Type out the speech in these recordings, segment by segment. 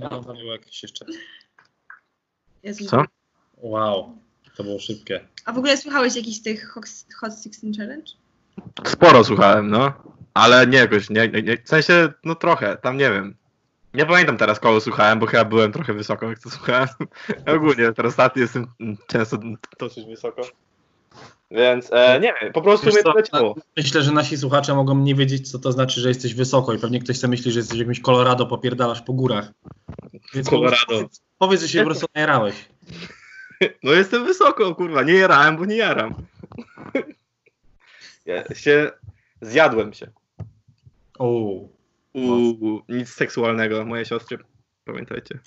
No, było jakieś jeszcze. Jezu. Co? Wow, to było szybkie. A w ogóle słuchałeś jakichś tych Hot 16 Challenge? Sporo słuchałem, no. Ale nie jakoś, nie, nie, nie, w sensie, no trochę, tam nie wiem. Nie pamiętam teraz kogo słuchałem, bo chyba byłem trochę wysoko, jak to słuchałem. Ogólnie, teraz ostatnio jestem często dosyć wysoko. Więc, e, nie wiem, po prostu Wiesz mnie co. Myślę, że nasi słuchacze mogą nie wiedzieć, co to znaczy, że jesteś wysoko i pewnie ktoś sobie myśli, że jesteś jakimś Colorado, popierdalasz po górach. Więc Colorado. Powiedz, powiedz, że się po prostu najarałeś. No jestem wysoko, kurwa, nie jarałem, bo nie jaram. Ja się, zjadłem się. Uuu. Uuu, nic seksualnego, moje siostry, pamiętajcie.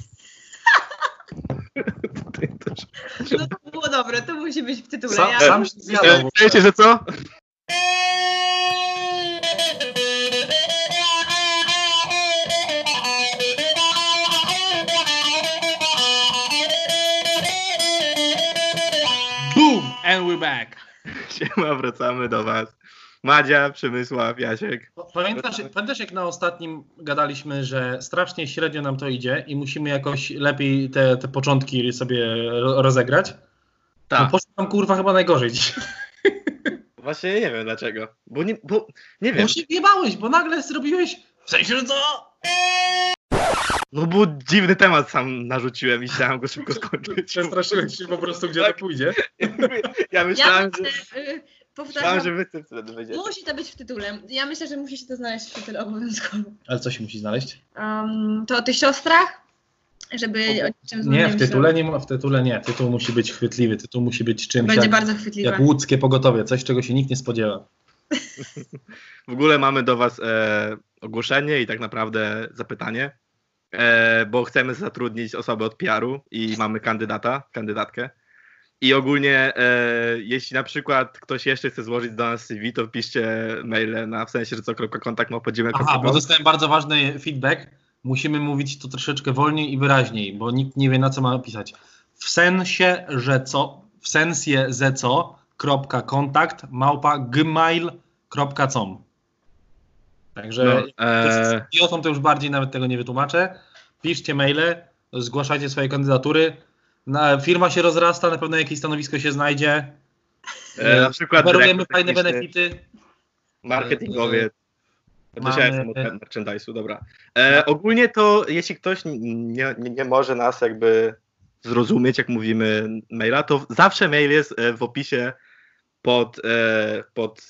No to było dobre, to musi być w tytule. Sam, Ja... sam się E. Wiecie, że co? Boom! And we're back. Siema, wracamy do was. Madzia, Przemysław, Jasiek. Pamiętasz, pamiętasz, jak na ostatnim gadaliśmy, że strasznie średnio nam to idzie i musimy jakoś lepiej te, te początki sobie ro- rozegrać? No Tak. poszło nam kurwa chyba najgorzej dzisiaj. Właśnie nie wiem dlaczego. Bo nie, bo nie wiem. Bo się bo nagle zrobiłeś... W sensie, że co? No bo dziwny temat sam narzuciłem i chciałem go szybko skończyć. Przestraszyłeś się po prostu, gdzie Tak. to pójdzie. Ja Ja myślałem, myślę, że, y, myślałem, powtarzam, że wy tym wtedy musi to być w tytule. Ja myślę, że musi się to znaleźć w tytule obowiązkowo. Ale co się musi znaleźć? Um, to o tych siostrach, żeby o Nie, w tytule nie ma, w tytule nie. Tytuł musi być chwytliwy, tytuł musi być czymś Będzie jak, bardzo chwytliwe. jak łódzkie pogotowie, coś czego się nikt nie spodziewa. W ogóle mamy do was e, ogłoszenie i tak naprawdę zapytanie, e, bo chcemy zatrudnić osobę od PR-u i mamy kandydata, kandydatkę. I ogólnie, e, jeśli na przykład ktoś jeszcze chce złożyć do nas CV, to piszcie maile na w sensie, że co kontakt ma podziemia. Aha, bo dostałem bardzo ważny feedback. Musimy mówić to troszeczkę wolniej i wyraźniej, bo nikt nie wie na co ma pisać. W sensie, że co, w sensie, że co, kropka kontakt, małpa, gmail.com. Także No, e, idiotą to już bardziej nawet tego nie wytłumaczę. Piszcie maile, zgłaszajcie swoje kandydatury. Na, firma się rozrasta, na pewno jakieś stanowisko się znajdzie. e, na przykład Oferujemy fajne benefity. Marketingowiec. Mamy- Myślałem o merchandise'u, dobra. E, ogólnie to, jeśli ktoś nie, nie, nie może nas jakby zrozumieć, jak mówimy maila, to zawsze mail jest e, w opisie pod, e, pod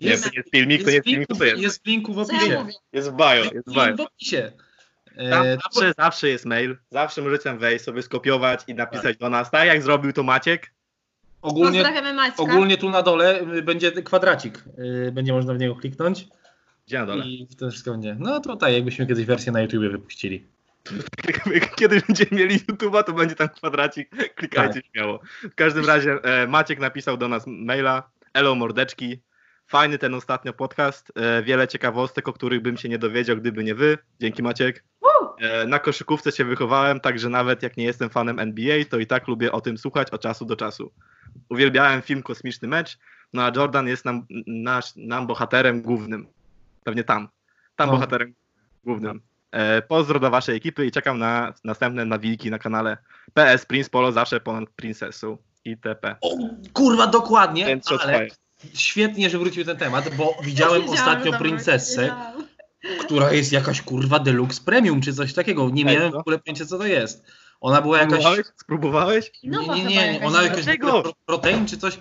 nie, Jest- to nie jest filmik, to nie jest w filmik, to jest. jest w linku w opisie. Jest w bio, jest w bio. Link w opisie. E, zawsze, zawsze jest mail, zawsze możecie tam wejść, sobie skopiować i napisać do nas, tak jak zrobił to Maciek. ogólnie, ogólnie tu na dole y, będzie kwadracik. Y, Będzie można w niego kliknąć Gdzie na dole? i to wszystko będzie. No tutaj jakbyśmy kiedyś wersję na YouTube wypuścili. Kiedy będziemy mieli YouTube'a, to będzie tam kwadracik, klikajcie Tak. śmiało. W każdym razie e, Maciek napisał do nas maila, elo mordeczki, fajny ten ostatnio podcast, e, wiele ciekawostek, o których bym się nie dowiedział, gdyby nie wy. Dzięki Maciek. E, na koszykówce się wychowałem, także nawet jak nie jestem fanem NBA, to i tak lubię o tym słuchać od czasu do czasu. Uwielbiałem film Kosmiczny Mecz, no a Jordan jest nam, nasz, nam bohaterem głównym. Pewnie tam. Tam No. bohaterem głównym. E, pozdro do waszej ekipy i czekam na następne nawilki na kanale. PS Prince Polo zawsze ponad Princessą itp. O, kurwa, dokładnie, ale świetnie, że wrócił ten temat, bo widziałem ostatnio princessę. Która jest jakaś kurwa deluxe premium czy coś takiego. Nie miałem w co? ogóle pojęcia co to jest. Ona była jakaś... Spróbowałeś? Spróbowałeś? Nie, nie, nie, ona jakaś protein czy coś.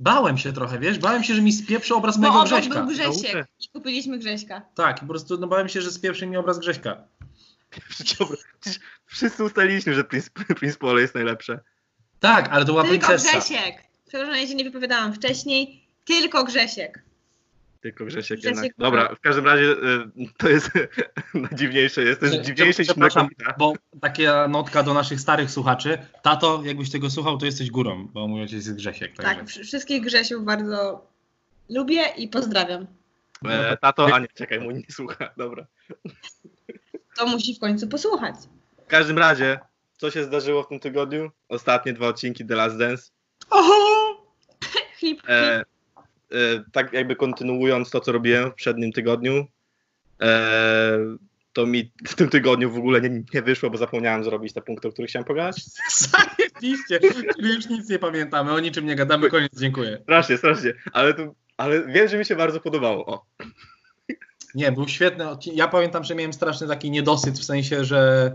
Bałem się trochę, wiesz? Bałem się, że mi spieprzy obraz Bo mojego obok Grześka. był. Grzesiek i kupiliśmy Grześka. Tak, po prostu no, bałem się, że spieprzy mi obraz Grześka. Dobra, przecież Wszyscy ustaliliśmy, że Prince, Prince Polo jest najlepsze. Tak, ale to była Tylko princesa. Grzesiek. Przepraszam, ja się nie wypowiadałam wcześniej. Tylko Grzesiek. Tylko Grzesiek, Grzesiek jednak. Dobra, w każdym razie y, to jest najdziwniejsze, jest też dziwniejsze niż Przepraszam, bo taka notka do naszych starych słuchaczy. Tato, jakbyś tego słuchał, to jesteś górą, bo mój ojciec jest Grzesiek. Tak, Także. wsz- wszystkich Grzesiów bardzo lubię i pozdrawiam. E, tato, a nie, czekaj, mój nie słucha, dobra. To musi w końcu posłuchać. W każdym razie, co się zdarzyło w tym tygodniu? Ostatnie dwa odcinki The Last Dance. Oho! E, e, tak jakby kontynuując to, co robiłem w przednim tygodniu. E, to mi w tym tygodniu w ogóle nie, nie wyszło, bo zapomniałem zrobić te punkty, o których chciałem pogadać. Zajebiście, czyli już nic nie pamiętamy, o niczym nie gadamy, koniec, dziękuję. Strasznie, strasznie, ale, to, ale wiem, że mi się bardzo podobało. O. Nie, był świetny odcinek. Ja pamiętam, że miałem straszny taki niedosyt w sensie, że.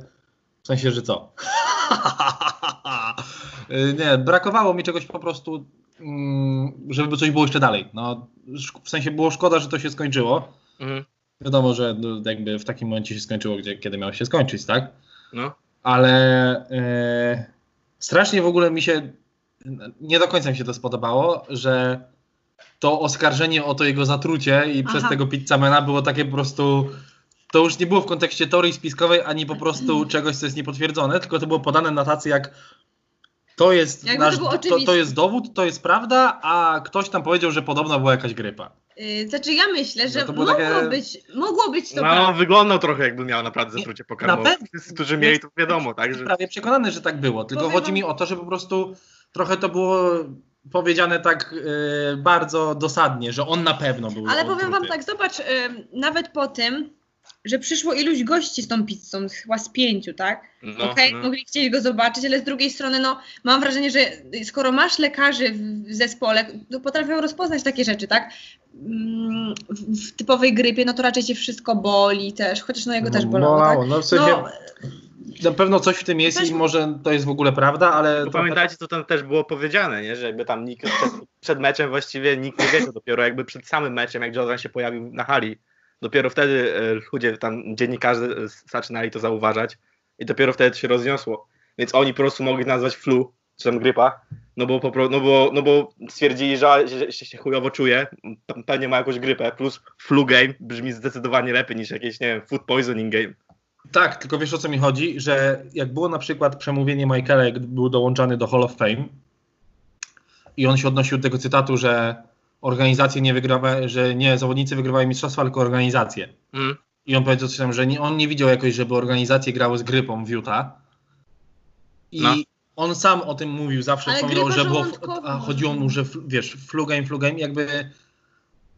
W sensie, że co? Y, nie, brakowało mi czegoś po prostu, mm, żeby coś było jeszcze dalej. No, w sensie było szkoda, że to się skończyło. Mhm. Wiadomo, że no, jakby w takim momencie się skończyło, gdzie, kiedy miało się skończyć, tak? No. Ale e, strasznie w ogóle mi się, nie do końca mi się to spodobało, że to oskarżenie o to jego zatrucie i przez Aha. tego pizzamena było takie po prostu, to już nie było w kontekście teorii spiskowej, ani po prostu czegoś, co jest niepotwierdzone, tylko to było podane na tacy jak to jest, to nasz, to, to oczywiste. jest dowód, to jest prawda, a ktoś tam powiedział, że podobno była jakaś grypa. Yy, znaczy ja myślę, że No to mogło, takie- być, mogło być to No, prawda. wyglądał trochę jakby miał naprawdę zatrucie na pokarmowe. pewno. Wszyscy, którzy mieli, to wiadomo, tak? Że... prawie przekonany, że tak było. Tylko Powiem chodzi wam- mi o to, że po prostu trochę to było powiedziane tak e, bardzo dosadnie, że on na pewno był. Ale powiem wam tak, zobacz, ym, nawet po tym, że przyszło iluś gości z tą pizzą, chyba z pięciu, tak? No, Okej, no. mogli chcieli go zobaczyć, ale z drugiej strony, no, mam wrażenie, że skoro masz lekarzy w w zespole, to potrafią rozpoznać takie rzeczy, tak? Mm, W, w typowej grypie, no to raczej cię wszystko boli też, chociaż no jego też bolało, tak? No w sensie No, na pewno coś w tym jest Też- i może to jest w ogóle prawda, ale Bo trochę- pamiętajcie, co tam też było powiedziane, nie? że jakby tam nikt przed, przed meczem właściwie nikt nie wiedział, dopiero jakby przed samym meczem, jak Jordan się pojawił na hali, dopiero wtedy e, ludzie tam, dziennikarze e, zaczynali to zauważać i dopiero wtedy to się rozniosło. Więc oni po prostu mogli nazwać flu, czy tam grypa, no bo, po, no bo, no bo stwierdzili, że, że się, chujowo czuje, pe- pewnie ma jakąś grypę, plus flu game brzmi zdecydowanie lepiej niż jakieś, nie wiem, food poisoning game. Tak, tylko wiesz o co mi chodzi, że jak było na przykład przemówienie Michaela, jak był dołączany do Hall of Fame i on się odnosił do tego cytatu, że organizacje nie wygrywa, że nie zawodnicy wygrywają mistrzostwa, tylko organizacje. Mm. I on powiedział coś tam, że nie, on nie widział jakoś, żeby organizacje grały z grypą w Utah. I No. on sam o tym mówił, zawsze Ale wspominał, że było, a chodziło mu, że wiesz, flu game, flu game, jakby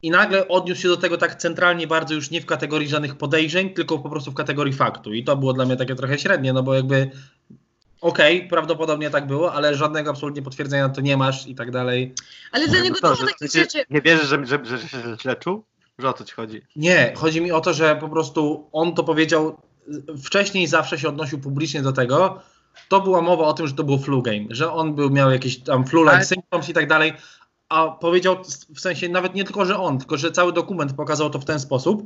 i nagle odniósł się do tego tak centralnie bardzo już nie w kategorii żadnych podejrzeń, tylko po prostu w kategorii faktu. I to było dla mnie takie trochę średnie, no bo jakby okej, prawdopodobnie tak było, ale żadnego absolutnie potwierdzenia to nie masz i tak dalej. ale dla niego Co, dużo że- takich ty rzeczy. Nie wierzysz, że, że, że, że się źle czuł? Że o co ci chodzi? Nie, chodzi mi o to, że po prostu on to powiedział, wcześniej zawsze się odnosił publicznie do tego, to była mowa o tym, że to był flu game, że on był, miał jakieś tam flu-like Ale- symptoms i tak dalej, a powiedział w sensie nawet nie tylko, że on, tylko że cały dokument pokazał to w ten sposób,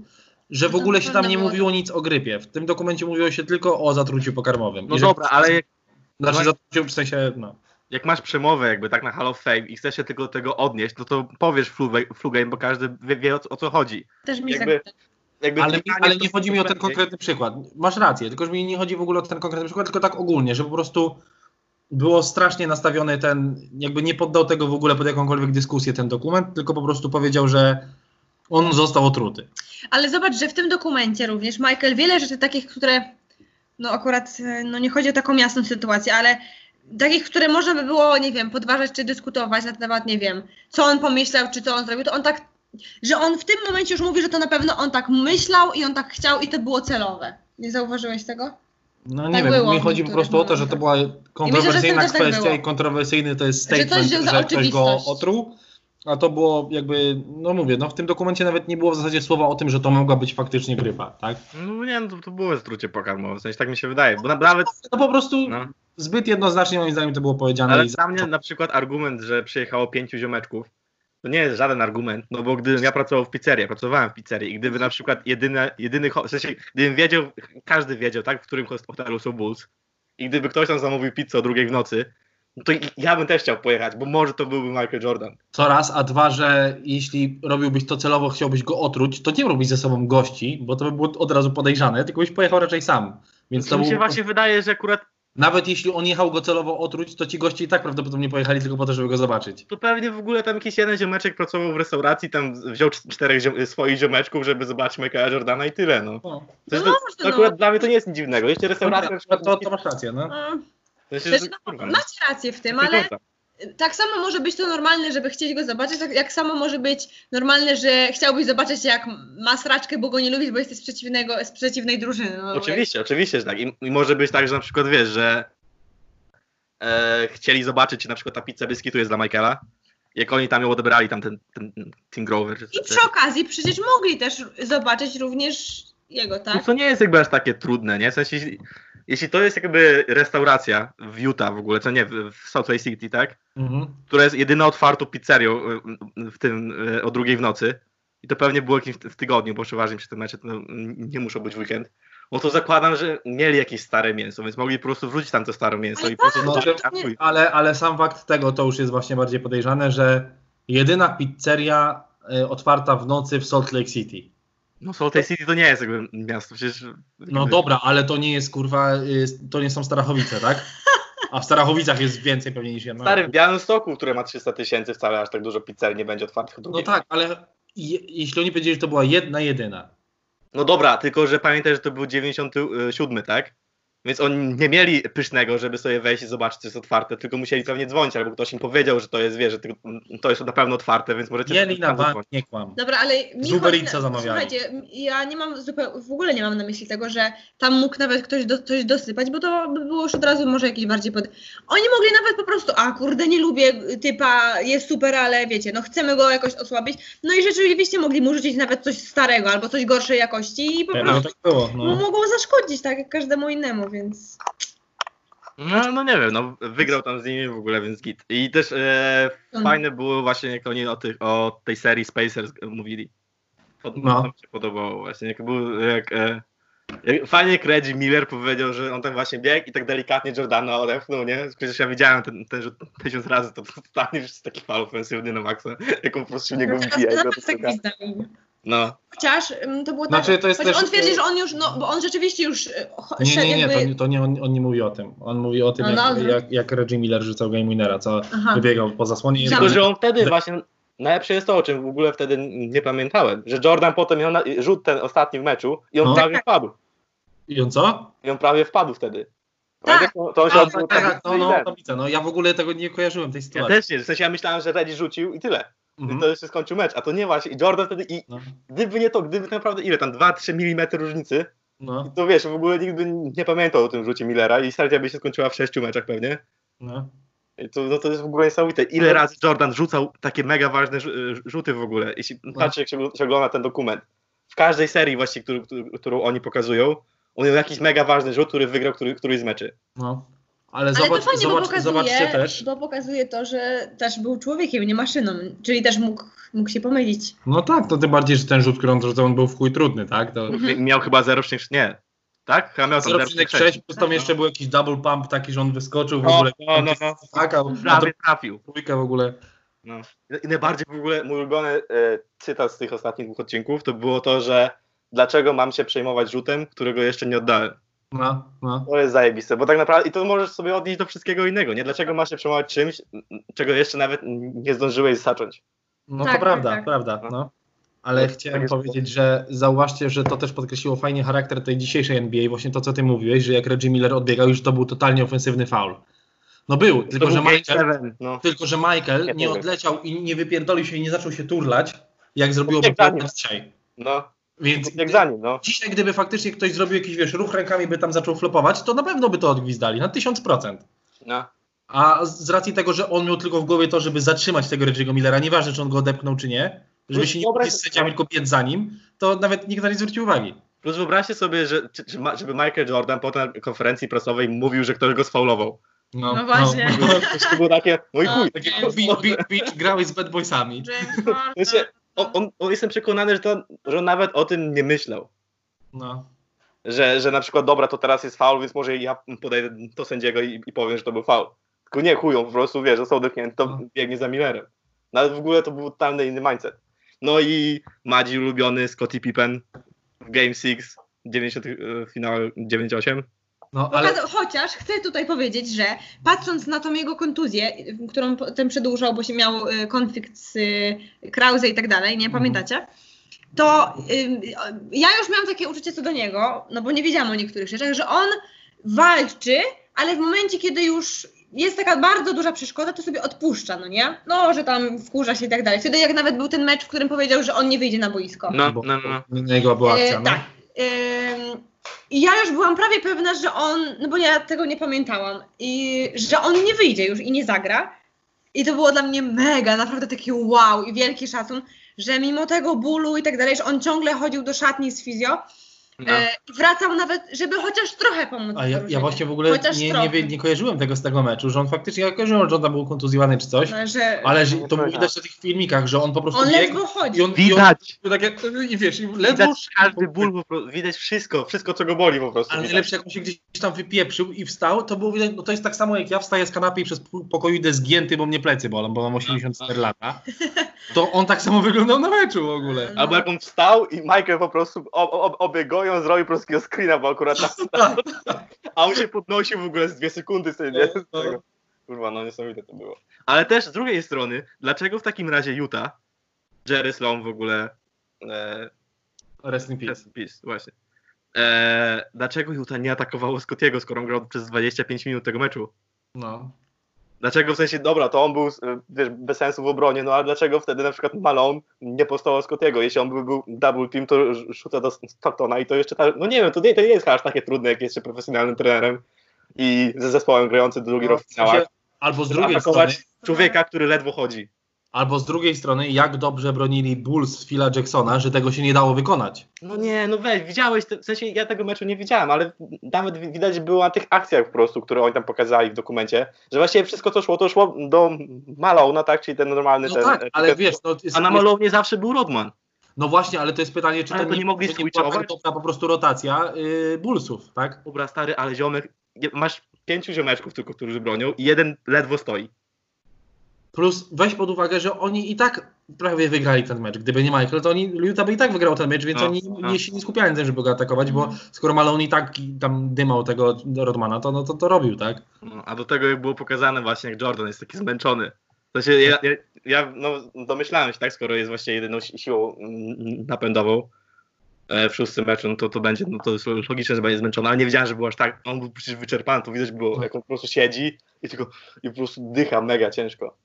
że w No to ogóle na się tam nie mówiło nic o grypie. W tym dokumencie mówiło się tylko o zatruciu pokarmowym. No I że- dobra, ale Znaczy no- w sensie, no. jak masz przemowę jakby tak na Hall of Fame i chcesz się tylko do tego odnieść, no to powiesz flu, flu game, bo każdy wie, wie o, co- o co chodzi. Też mi jakby- Jakby Ale, pytanie, ale nie chodzi mi o ten konkretny przykład. Masz rację, tylko że mi nie chodzi w ogóle o ten konkretny przykład, tylko tak ogólnie, że po prostu było strasznie nastawiony ten, jakby nie poddał tego w ogóle pod jakąkolwiek dyskusję ten dokument, tylko po prostu powiedział, że on został otruty. Ale zobacz, że w tym dokumencie również Michael wiele rzeczy takich, które no akurat e, no nie chodzi o taką jasną sytuację, ale takich, które można by było, nie wiem, podważać czy dyskutować na temat, nie wiem, co on pomyślał, czy co on zrobił, to on tak, że on w tym momencie już mówi, że to na pewno on tak myślał i on tak chciał i to było celowe. Nie zauważyłeś tego? No nie Tak wiem, mi chodzi po prostu o to, że to była kontrowersyjna też tak kwestia było. i kontrowersyjny to jest Że statement, że, za ktoś go otruł, a to było jakby, no mówię, no w tym dokumencie nawet nie było w zasadzie słowa o tym, że to mogła być faktycznie grypa, tak? No nie, no to, to było zatrucie pokarmowe, w sensie tak mi się wydaje, bo na, nawet, No po prostu no. zbyt jednoznacznie moim zdaniem to było powiedziane. Ale i dla mnie na przykład argument, że przyjechało pięciu ziomeczków, to nie jest żaden argument, no bo gdybym ja pracował w pizzerii, pracowałem w pizzerii i gdyby na przykład jedyny, ho- w sensie gdybym wiedział, każdy wiedział, tak, w którym hotelu są Bulls i gdyby ktoś tam zamówił pizzę o drugiej w nocy, no to ja bym też chciał pojechać, bo może to byłby Michael Jordan. Co raz, a dwa, że jeśli robiłbyś to celowo, chciałbyś go otruć, to nie robić ze sobą gości, bo to by było od razu podejrzane, tylko byś pojechał raczej sam. Więc to mi był, się właśnie wydaje, że akurat nawet jeśli on jechał go celowo otruć, to ci goście i tak prawdopodobnie pojechali tylko po to, żeby go zobaczyć. to pewnie w ogóle tam jakiś jeden ziomeczek pracował w restauracji, tam wziął cz- czterech ziom- swoich ziomeczków, żeby zobaczyć Michaela Jordana i tyle, no. No. To, No to, no. akurat dla mnie to nie jest nic dziwnego. Jeszcze restauracja To, to, to masz rację, no. Sensie, Znaczy, no, kurwa, no. macie rację w tym, ale tak samo może być to normalne, żeby chcieć go zobaczyć, tak jak samo może być normalne, że chciałbyś zobaczyć jak ma sraczkę, bo go nie lubisz, bo jesteś z, przeciwnego, z przeciwnej drużyny. No, Oczywiście, oczywiście, że tak. I, I może być tak, że na przykład wiesz, że e, chcieli zobaczyć, czy na przykład ta pizza biskitu jest dla Michaela. Jak oni tam ją odebrali, tam ten, ten Tim Grover. Czy, I czy, przy okazji przecież mogli też zobaczyć również jego, no tak? to nie jest jakby aż takie trudne, nie? W sensie, jeśli, to jest jakby restauracja w Utah w ogóle, co nie, w, Lake City, tak? Mhm. która jest jedyną otwartą pizzerią y, w tym y, o drugiej w nocy. I to pewnie było jakimś w tygodniu, bo przeważnie przy tym mecie to nie muszą być weekend. No to zakładam, że mieli jakieś stare mięso, więc mogli po prostu wrzucić tam to stare mięso Ale i po prostu nie- chuj. Ale, ale sam fakt tego to już jest właśnie bardziej podejrzane, że jedyna pizzeria y, otwarta w nocy w Salt Lake City. No Salt Lake City to nie jest jakby miasto, przecież... No dobra, ale to nie jest kurwa, to nie są Starachowice, tak? A w Starachowicach jest więcej pewnie niż jedna. Stary, w Białymstoku, które ma 300 tysięcy, wcale aż tak dużo pizzerii nie będzie otwartych No tak, ale je, jeśli oni powiedzieli, że to była jedna, jedyna. No dobra, tylko że pamiętaj, że to był 97, tak? Więc oni nie mieli pysznego, żeby sobie wejść i zobaczyć, czy jest otwarte, tylko musieli pewnie dzwonić, albo ktoś im powiedział, że to jest, wie, że tylko- to jest na pewno otwarte, więc możecie... Mieli na bank, zadzwonić. nie kłam. Dobra, ale mi Z Uber Eatsa zamawiali. Słuchajcie, ja nie mam zupełnie, w ogóle nie mam na myśli tego, że tam mógł nawet ktoś do, coś dosypać, bo to by było już od razu może jakieś bardziej pod... Oni mogli nawet po prostu, a kurde, nie lubię typa, jest super, ale wiecie, no chcemy go jakoś osłabić. No i rzeczywiście mogli mu rzucić nawet coś starego albo coś gorszej jakości i po Pewnie prostu tak było. No. mogło zaszkodzić, tak jak każdemu innemu, więc... No, no nie wiem, no wygrał tam z nimi w ogóle, więc git. I też e, Mm. fajne było właśnie, jak oni o, tych, o tej serii Spacers mówili. Pod, No. To mi się podobało właśnie, jak był, jak, e, jak fajnie jak Reggie Miller powiedział, że on tam właśnie biegł i tak delikatnie Jordana odepchnął, nie? Przecież ja widziałem ten, ten rzut tysiąc razy, to totalnie już jest taki fal ofensywny na maksa, jak on po prostu niego wbija. tak gwizdali. No, Chociaż ym, to było Znaczy, tak, to jest też- on twierdzi, że on już, no bo on rzeczywiście już cho- Nie, nie, nie, jakby... to, nie- to nie, on, on nie mówi o tym. On mówi o tym, No jak, dobrze. jak, jak Reggie Miller rzucał Game Winnera, co Aha. wybiegał po zasłonie. i- tylko że on wtedy właśnie, najlepsze jest to, o czym w ogóle wtedy nie pamiętałem, że Jordan potem miał na, rzut ten ostatni w meczu i on No. prawie wpadł. I on co? I on prawie wpadł wtedy. Tak. To, A, odbył tak, no, no, no ja w ogóle tego nie kojarzyłem, tej Ja sytuacji. też nie, w sensie ja myślałem, że Reddy rzucił i tyle. Mhm. I to się skończył mecz, a to nie właśnie. I Jordan wtedy, i No, gdyby nie to, gdyby naprawdę ile tam, 2-3 mm różnicy, no, to wiesz, w ogóle nikt by nie pamiętał o tym rzucie Millera i seria by się skończyła w 6 meczach pewnie. no. To, no to jest w ogóle niesamowite. Ile razy Jordan rzucał takie mega ważne rzu- rzuty w ogóle. Jeśli patrzcie, jak się, się ogląda ten dokument. W każdej serii właśnie, który, który, którą oni pokazują, on miał jakiś mega ważny rzut, który wygrał który, któryś z meczy. no. Ale, Ale zobacz, to fajnie, zobacz, bo pokazuje, zobaczcie też. bo pokazuje to, że też był człowiekiem, nie maszyną, czyli też mógł, mógł się pomylić. No tak, to tym bardziej, że ten rzut, który on rzucał, on był w chuj trudny, tak? To. Miał chyba 0,6, nie. Tak? Tam 0,6 plus tam No. jeszcze był jakiś double pump taki, że on wyskoczył w No, ogóle. no, no, no. Skakał, a Prawie trafił. trójkę w ogóle. No. I najbardziej w ogóle mój ulubiony e, cytat z tych ostatnich dwóch odcinków to było to, że dlaczego mam się przejmować rzutem, którego jeszcze nie oddałem. No, no. To jest zajebiste, bo tak naprawdę i to możesz sobie odnieść do wszystkiego innego, nie? Dlaczego masz się przejmować czymś, czego jeszcze nawet nie zdążyłeś zacząć. No Tak, to prawda, tak, tak. prawda, no. Ale Tak, tak chciałem jest. powiedzieć, że zauważcie, że to też podkreśliło fajnie charakter tej dzisiejszej NBA, właśnie to, co ty mówiłeś, że jak Reggie Miller odbiegał, już to był totalnie ofensywny faul. No był, tylko że był Game Michael, Seven, no. tylko że Michael Nie odleciał i nie wypierdolił się i nie zaczął się turlać, jak zrobiło. Portland dzisiaj. no. Więc Jak za nim, no. dzisiaj, gdyby faktycznie ktoś zrobił jakiś, wiesz, ruch rękami, by tam zaczął flopować, to na pewno by to odgwizdali, na tysiąc procent. no. A z racji tego, że on miał tylko w głowie to, żeby zatrzymać tego Reggie'ego Millera, nieważne czy on go odepchnął czy nie, żeby się nie Wyobraź- sędziami, tylko biec za nim, to nawet nikt na nie zwrócił uwagi. Plus wyobraźcie sobie, że, żeby Michael Jordan potem na konferencji prasowej mówił, że ktoś go sfaulował. No właśnie. No, To było takie, no i chuj. takie Beach, grałeś z bad boysami. Sensie, on, on, on, jestem przekonany, że, to, że on nawet o tym nie myślał. No. Że, że na przykład, dobra, to teraz jest faul, więc może ja podejdę do sędziego i, i powiem, że to był faul. Tylko nie chują, po prostu, wiesz, został dotknięty, to No. biegnie za Millerem. Nawet w ogóle to był totalny inny mindset. No i Madzi ulubiony Scottie Pippen w Game 6, 90, y, finał 9-8. No, ale Pokazał- Chociaż chcę tutaj powiedzieć, że patrząc na tą jego kontuzję, którą potem przedłużał, bo się miał y, konflikt z y, Krause i tak dalej, nie Mhm. pamiętacie? To ja już miałam takie uczucie co do niego, no bo nie wiedziałam o niektórych rzeczach, że on walczy, ale w momencie, kiedy już jest taka bardzo duża przeszkoda, to sobie odpuszcza, no nie? No, że tam wkurza się i tak dalej. Wtedy jak nawet był ten mecz, w którym powiedział, że on nie wyjdzie na boisko. No, bo, no, no. na jego była akcja, E, no. tak. Ym, I ja już byłam prawie pewna, że on, no bo ja tego nie pamiętałam, i że on nie wyjdzie już i nie zagra. I to było dla mnie mega, naprawdę taki wow i wielki szacun, że mimo tego bólu i tak dalej, że on ciągle chodził do szatni z fizjo no. e, wracał nawet, żeby chociaż trochę pomóc. A ja, ja właśnie w ogóle Chociaż nie, nie, wie- nie kojarzyłem tego z tego meczu, że on faktycznie, ja kojarzyłem, że on tam był kontuzjowany czy coś, No, że ale że, Nie to było widać na tych filmikach, że on po prostu on biegł ledwo chodzi. i on, Widać. I on, tak jak, i wiesz, i ledwo Widać każdy ból, po prostu, widać wszystko, wszystko co go boli po prostu. Ale widać. najlepsze, jak on się gdzieś tam wypieprzył i wstał, to było widać, no to jest tak samo jak ja wstaję z kanapy i przez pokoju idę zgięty, bo mnie plecy bolą, bo mam 84 lata. To on tak samo wyglądał na meczu w ogóle. No. Albo jak on wstał i Michael po prostu ob, zrobił po prostu screena, bo akurat tam Tak. A on się podnosił w ogóle z dwie sekundy sobie, nie? Z tego. Kurwa, no niesamowite to było. Ale też z drugiej strony, dlaczego w takim razie Utah, Jerry Sloan w ogóle, e, Rest in peace. Rest in peace, właśnie. E, dlaczego Utah nie atakowało Scottiego, skoro on grał przez 25 minut tego meczu? No. Dlaczego w sensie, dobra, to on był, e, wiesz, bez sensu w obronie, no ale dlaczego wtedy na przykład Malone nie postawał Scottiego? Jeśli on by był double team, to rzuca do Stocktona i to jeszcze, ta, no nie wiem, to nie, to nie jest aż takie trudne, jak jest się profesjonalnym trenerem i ze zespołem grający drugi rok w finałach. albo z drugiej strony, człowieka, który ledwo chodzi. Albo z drugiej strony, jak dobrze bronili Bulls Phila Jacksona, że tego się nie dało wykonać. No nie, no weź, widziałeś, w sensie ja tego meczu nie widziałem, ale nawet wi- widać było na tych akcjach po prostu, które oni tam pokazali w dokumencie, że właściwie wszystko co szło, to szło do Malona, tak, czyli ten normalny No ten... tak, e, ale ten- wiesz, no, jest, A na Malone zawsze był Rodman. no właśnie, ale to jest pytanie, czy Ale to, to nie mogli to nie była switchować? dobra po prostu rotacja yy, Bullsów, tak? Dobra, stary, ale ziomek, masz pięciu ziomeczków tylko, którzy bronią i jeden ledwo stoi. Plus weź pod uwagę, że oni i tak prawie wygrali ten mecz. Gdyby nie Michael, to oni, Utah by i tak wygrał ten mecz, więc No, oni no. nie się nie skupiali na tym, żeby go atakować, bo Mhm. skoro Malone i tak tam dymał tego Rodmana, to, no, to to robił, tak? No, a do tego jak było pokazane właśnie, jak Jordan jest taki zmęczony. To się, ja, ja, ja no, domyślałem się, tak, skoro jest właśnie jedyną si- siłą napędową e, w szóstym meczu, no to, to będzie, no to jest logiczne, że będzie zmęczony, ale nie wiedziałem, że było aż tak, on był przecież wyczerpany, to widać było, jak on po prostu siedzi i tylko, i po prostu dycha mega ciężko.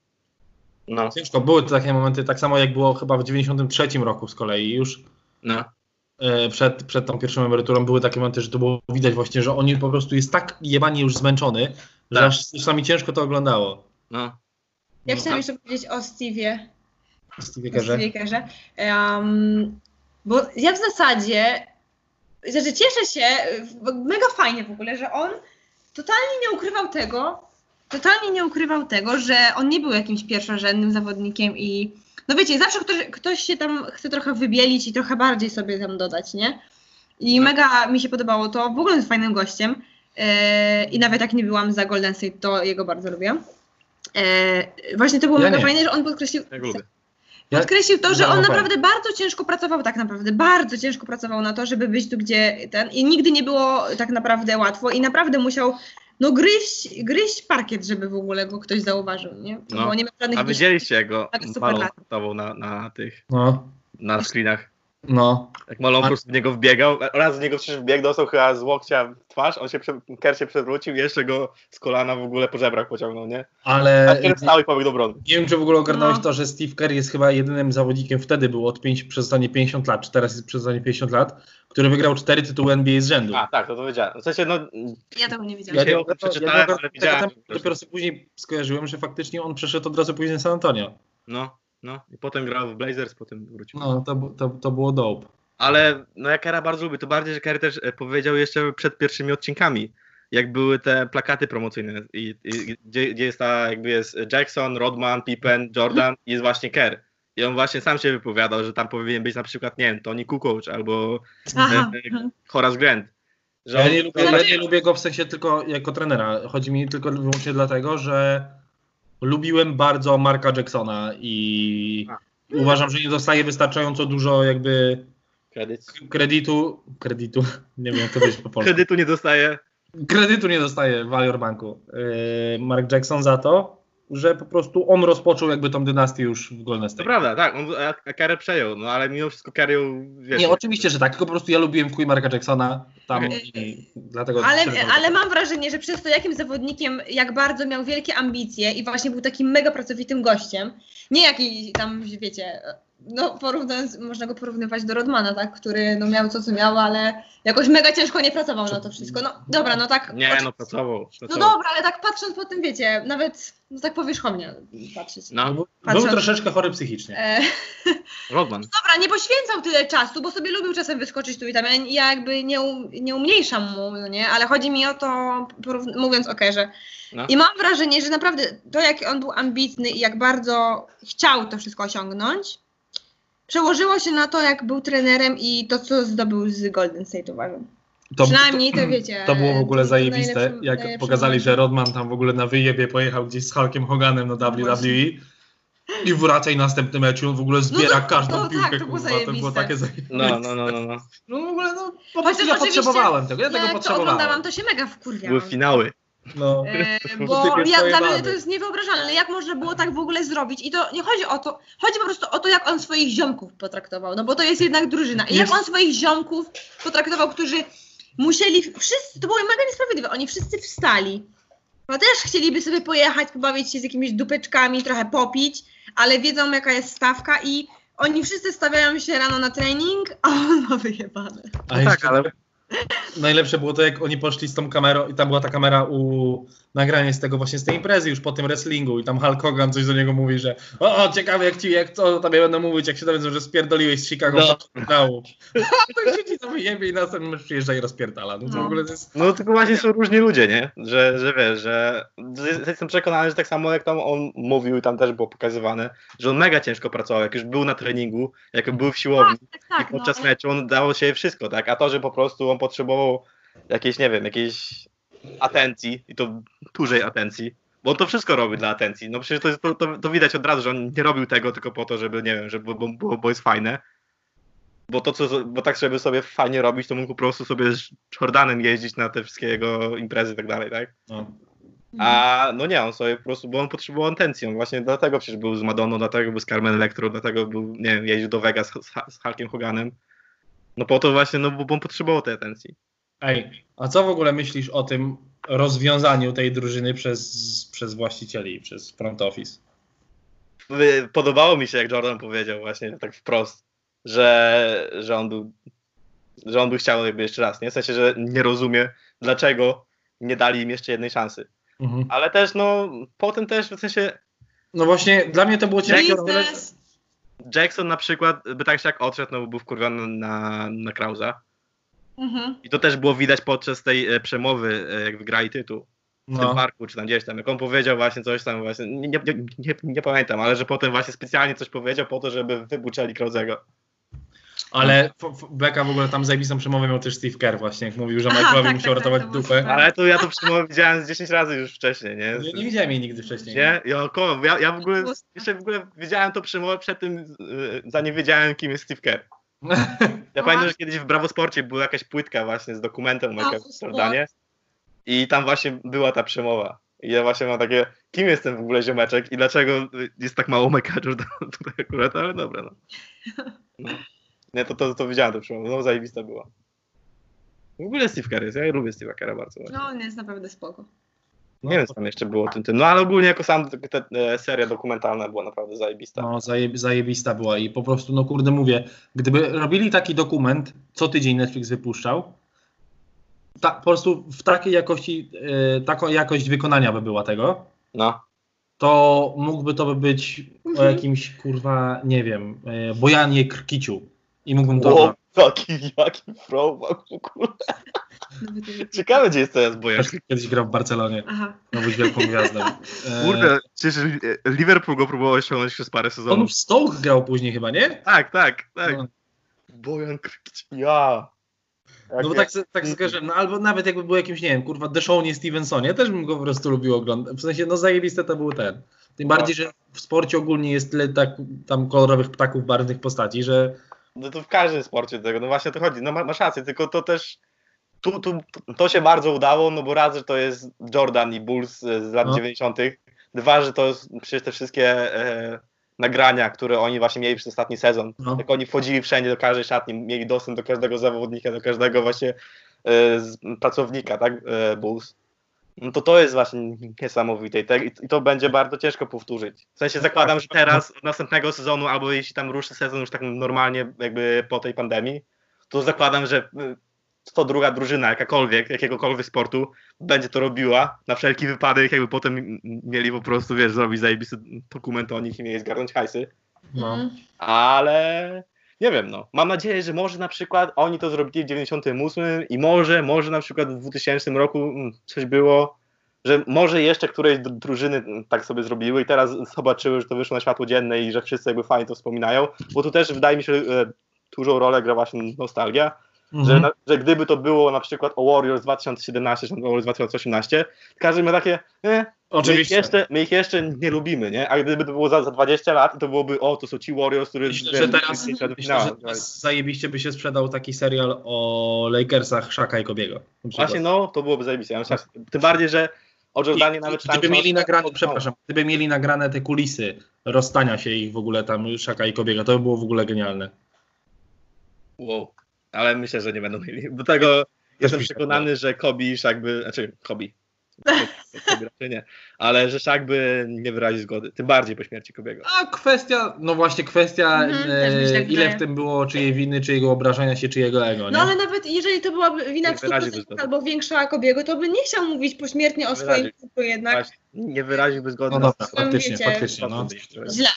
No, Ciężko, były to takie momenty, tak samo jak było chyba w 93 roku z kolei już no. e, przed, przed tą pierwszą emeryturą były takie momenty, że to było widać właśnie, że oni po prostu jest tak jebanie już zmęczony, że Tak. aż czasami ciężko to oglądało. no. Ja No, chciałam a- jeszcze powiedzieć o Steve'ie. Stevie o. Steve'ie Kerrze. Um, bo ja w zasadzie, znaczy cieszę się, mega fajnie w ogóle, że on totalnie nie ukrywał tego, totalnie nie ukrywał tego, że on nie był jakimś pierwszorzędnym zawodnikiem i no wiecie, zawsze ktoś, ktoś się tam chce trochę wybielić i trochę bardziej sobie tam dodać, nie? I No. mega mi się podobało to, w ogóle jest fajnym gościem Yy, i nawet jak nie byłam za Golden State, to jego bardzo lubię. Yy, właśnie to było Ja mega nie. fajne, że on podkreślił, Ja lubię. Podkreślił to, że on naprawdę bardzo ciężko pracował, tak naprawdę, bardzo ciężko pracował na to, żeby być tu, gdzie ten i nigdy nie było tak naprawdę łatwo i naprawdę musiał no gryźć, gryźć parkiet, żeby w ogóle go ktoś zauważył, nie? No. Bo nie miał żadnych A widzieliście, jak go Tak, lat. startował na, na tych, No, na screenach? No. Jak A- prostu w niego wbiegał, raz z niego przecież wbiegł, dostał chyba z łokcia w twarz, on się, prze, Kerr się przewrócił i jeszcze go z kolana w ogóle po żebrach pociągnął, nie? A Ale Kerr wstał i pobiegł do brony. nie wiem, czy w ogóle ogarnąłeś No. to, że Steve Kerr jest chyba jedynym zawodnikiem, wtedy był od 5 przez ostatnie 50 lat, czy teraz jest przez ostatnie 50 lat, który wygrał 4 tytuły NBA z rzędu. A, tak, to to wiedziałem. W sensie, no, Ja tego nie Ja nie o tym ogarnąłem- przeczytałem, ja nie ale widziałem prostu. Dopiero sobie później skojarzyłem, że faktycznie on przeszedł od razu później San Antonio. no, no. I potem grał w Blazers, potem wrócił. No, to, to, to było dope. Ale no ja Kera bardzo lubię, to bardziej, że Kerry też e, powiedział jeszcze przed pierwszymi odcinkami, jak były te plakaty promocyjne, i, i, gdzie, gdzie jest ta, jakby jest Jackson, Rodman, Pippen, Jordan i jest właśnie Kerr. I on właśnie sam się wypowiadał, że tam powinien być na przykład, nie wiem, Tony Kukoc albo Aha. e, Horace Grant. Że Ja on, nie, lubię, ja nie lubię go w sensie tylko jako trenera. Chodzi mi tylko i wyłącznie dlatego, że lubiłem bardzo Marka Jacksona i A. uważam, że nie dostaje wystarczająco dużo jakby kredyt. kreditu, kreditu, nie wiem jak to powiedzieć po polsku, Kredytu nie dostaje. kredytu nie dostaje w Valor Banku. Yy, Mark Jackson za to, że po prostu on rozpoczął jakby tą dynastię już w Golden To State. prawda, tak, on Kerry przejął, no ale mimo wszystko Kerry, wiesz... Nie, oczywiście, że tak, tylko po prostu ja lubiłem w chuj Marka Jacksona tam i dlatego... Ale, ale mam wrażenie, że przez to, jakim zawodnikiem, jak bardzo miał wielkie ambicje i właśnie był takim mega pracowitym gościem, nie jakiś tam, wiecie, no porównując, można go porównywać do Rodmana, tak, który no miał co co miał, ale jakoś mega ciężko nie pracował na to wszystko. No dobra, no tak. Nie, no pracował. No pracował. dobra, ale tak patrząc po tym, wiecie, nawet no tak powierzchownie patrzeć. No, Był, był Patrząc- troszeczkę chory psychicznie. E, Rodman. dobra, nie poświęcał tyle czasu, bo sobie lubił czasem wyskoczyć tu i tam. Ja, ja jakby nie, um, nie umniejszam mu, no nie? Ale chodzi mi o to, porówn- mówiąc o Kerze. No. I mam wrażenie, że naprawdę to, jak on był ambitny i jak bardzo chciał to wszystko osiągnąć, przełożyło się na to, jak był trenerem i to, co zdobył z Golden State, uważam. To, Przynajmniej to wiecie. To było w ogóle to zajebiste, jak najlepszym pokazali, momentem. że Rodman tam w ogóle na wyjebie pojechał gdzieś z Hulkiem Hoganem na WWE właśnie. i wraca i następnym meczu w ogóle zbiera to- każdą no tak, piłkę, to było to było takie zajebiste. No, no, no, no, no. No w ogóle, no po ja potrzebowałem tego, ja tego jak to potrzebowałem. oglądałam, to się mega Były wkurwiałam. finały. No. E, bo ja, dla mnie to jest niewyobrażalne, jak można było tak w ogóle zrobić? I to nie chodzi o to, chodzi po prostu o to, jak on swoich ziomków potraktował, no bo to jest jednak drużyna. I jak on swoich ziomków potraktował, którzy musieli, wszyscy, to było mega niesprawiedliwe, oni wszyscy wstali, bo też chcieliby sobie pojechać, pobawić się z jakimiś dupeczkami, trochę popić, ale wiedzą jaka jest stawka i oni wszyscy stawiają się rano na trening, a on ma wyjebane. A No tak, ale- Najlepsze było to, jak oni poszli z tą kamerą i tam była ta kamera u nagranie z tego właśnie z tej imprezy już po tym wrestlingu i tam Hulk Hogan coś do niego mówi, że o, o ciekawe jak ci, jak co tobie będę mówić, jak się dowiedzą, że spierdoliłeś z Chicago No. no. finału. To siedzi tam wyjebie i następny mecz przyjeżdża i rozpierdala. No to No. w ogóle to jest... No tylko właśnie są różni ludzie, nie? Że, że wiesz, że że jestem przekonany, że tak samo jak tam on mówił i tam też było pokazywane, że on mega ciężko pracował, jak już był na treningu, jak był w siłowni Tak, i tak, podczas no. meczu on dało się wszystko, tak? A to, że po prostu on potrzebował jakiejś, nie wiem, jakiejś atencji i to dużej atencji, bo on to wszystko robi dla atencji. No przecież to, to, to, widać od razu, że on nie robił tego tylko po to, żeby, nie wiem, żeby bo, bo, bo jest fajne. Bo to, co, bo tak, żeby sobie fajnie robić, to mógł po prostu sobie z Jordanem jeździć na te wszystkie jego imprezy i tak dalej, tak? No. A no nie, on sobie po prostu, bo on potrzebował atencji, on właśnie dlatego przecież był z Madonną, dlatego był z Carmen Electro, dlatego był, nie wiem, jeździł do Vegas z, z Hulkiem Hoganem. No po to właśnie, no bo, bo on potrzebował tej atencji. Ej, a co w ogóle myślisz o tym rozwiązaniu tej drużyny przez, przez właścicieli, przez front office? Podobało mi się, jak Jordan powiedział właśnie tak wprost, że, że on był, że on by chciał jakby jeszcze raz, nie? W sensie, że nie rozumie, dlaczego nie dali im jeszcze jednej szansy. Mhm. Ale też, no, potem też, w sensie, No właśnie, dla mnie to było ciężkie. Jackson na przykład by tak się jak odszedł, no bo był wkurwiony na, na Krauza. Mhm. I to też było widać podczas tej e, przemowy, e, jak wygrali tytuł w tym No. parku, czy tam gdzieś tam. Jak on powiedział właśnie coś tam, właśnie, nie, nie, nie, nie, nie pamiętam, ale że potem właśnie specjalnie coś powiedział po to, żeby wybuczali Krauzego. Ale f- f- Beka w ogóle tam zajebistą przemowę miał też Steve Kerr właśnie, jak mówił, że Michaelowi tak, musiał tak, ratować tak, dupę. Ale to ja to przemowę widziałem z 10 razy już wcześniej, nie? Nie, nie widziałem jej nigdy wcześniej. Nie? Ja, ko- ja, ja w ogóle, jeszcze w ogóle widziałem to przemowę przed tym, y, zanim wiedziałem, kim jest Steve Kerr. Ja No pamiętam, że kiedyś w Bravo Sporcie była jakaś płytka właśnie z dokumentem o Michael Jordanie i tam właśnie była ta przemowa. I ja właśnie mam takie, kim jest ten w ogóle ziomeczek i dlaczego jest tak mało Michaela Jordana tutaj akurat, ale dobra, no. no. Nie, to, to, to widziałem tę przemowę, no zajebista była. W ogóle Steve jest, ja lubię Steve'a Kerra bardzo. No on jest naprawdę spoko. Nie wiem, co tam jeszcze było o tym, tym. No ale ogólnie jako sam te, e, seria dokumentalna była naprawdę zajebista. No, zajeb, zajebista była i po prostu, no kurde, mówię, gdyby robili taki dokument, co tydzień Netflix wypuszczał, ta, po prostu w takiej jakości, e, taką jakość wykonania by była tego, No. to mógłby to by być o Mhm. jakimś, kurwa, nie wiem, e, Bojanie Krkiciu i mógłbym to... Wow, jaki, jaki throwback w ogóle. Ciekawe, gdzie jest teraz Bojan. Kiedyś grał w Barcelonie, Aha. miał być wielką gwiazdą. E, Kurde, przecież Liverpool go próbował ściągnąć przez parę On sezonów. w Stoke grał później chyba, nie? Tak, tak, tak. No. Bojan Krkic. Ja. Jak No bo ja- tak, tak skojarzyłem, no albo nawet jakby był jakimś, nie wiem, kurwa, Deshownie Stevensonie, też bym go po prostu lubił oglądać. W sensie, no zajebiste to był ten. Tym bardziej, że w sporcie ogólnie jest tyle tak, tam kolorowych ptaków, barwnych postaci, że No to w każdym sporcie tego, no właśnie o to chodzi. No ma- masz rację, tylko to też tu, tu, to się bardzo udało, no bo raz, że to jest Jordan i Bulls z z lat No. 90., Dwa, że to jest przecież te wszystkie e, nagrania, które oni właśnie mieli przez ostatni sezon. No. Jak oni wchodzili wszędzie do każdej szatni, mieli dostęp do każdego zawodnika, do każdego właśnie e, pracownika, tak, e, Bulls. No to to jest właśnie niesamowite i, te, i to będzie bardzo ciężko powtórzyć. W sensie zakładam, że teraz od następnego sezonu, albo jeśli tam ruszy sezon już tak normalnie jakby po tej pandemii, to zakładam, że y, to druga drużyna, jakakolwiek, jakiegokolwiek sportu, będzie to robiła na wszelki wypadek, jakby potem mieli po prostu, wiesz, zrobić zajebisty dokument o nich i mieli zgarnąć hajsy. No. Mm. Ale nie wiem, no. Mam nadzieję, że może na przykład oni to zrobili w 98 i może, może na przykład w 2000 roku mm, coś było, że może jeszcze któreś dru- drużyny mm, tak sobie zrobiły i teraz zobaczyły, że to wyszło na światło dzienne i że wszyscy jakby fajnie to wspominają, bo tu też wydaje mi się, że e, dużą rolę gra właśnie nostalgia, Mhm. na, że gdyby to było na przykład o Warriors 2017 czy o Warriors 2018, każdy ma takie, eh, My ich, Oczywiście. jeszcze, my ich jeszcze nie lubimy, nie? A gdyby to było za, za 20 lat, to byłoby, o, to są ci Warriors, którzy... Myślę, że teraz, myślę, że teraz zajebiście by się sprzedał taki serial o Lakersach Shaka i Kobiego. Właśnie, no, to byłoby zajebiste. Ja myślałem, tym bardziej, że o Jordanie I- nawet Gdyby mieli książkę, nagrane, o- przepraszam, gdyby mieli nagrane te kulisy rozstania się ich w ogóle tam Szaka i Kobiega, to by było w ogóle genialne. Wow. Ale myślę, że nie będą mieli. Do tego jestem przekonany, że Kobe i Shaq by, znaczy Kobe raczej nie, ale że Shaq by nie wyraził zgody. Tym bardziej po śmierci Kobiego. A kwestia, no właśnie kwestia, Mhm, e, tak ile w tym było czyjej winy, czyjego obrażania się, czyjego ego, nie? No ale nawet jeżeli to byłaby wina w wyraziłby 100% zgody. albo większa Kobiego, to by nie chciał mówić pośmiertnie o swoim jednak. Właśnie, nie wyraziłby zgody. No na dobra, faktycznie, wiecie, faktycznie, no. Źle.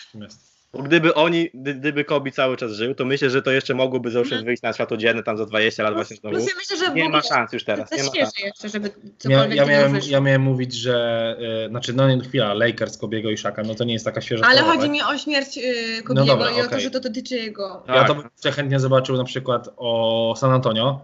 Bo gdyby oni, gdy- gdyby Kobe cały czas żył, to myślę, że to jeszcze mogłoby zawsze Mhm. wyjść na światło dzienne tam za 20 lat właśnie znowu. Plus ja myślę, że Nie ma szans już teraz, to nie jest ma szans. jeszcze, żeby cokolwiek ja, ja miałem, ja miałem mówić, że, e, znaczy no nie, chwila, Lakers, Kobiego i Szaka, no to nie jest taka świeża Ale sprawa, chodzi tak? mi o śmierć y, No Kobiego dobra, i o to, że to dotyczy jego. Ja Tak. to bym jeszcze chętnie zobaczył na przykład o San Antonio,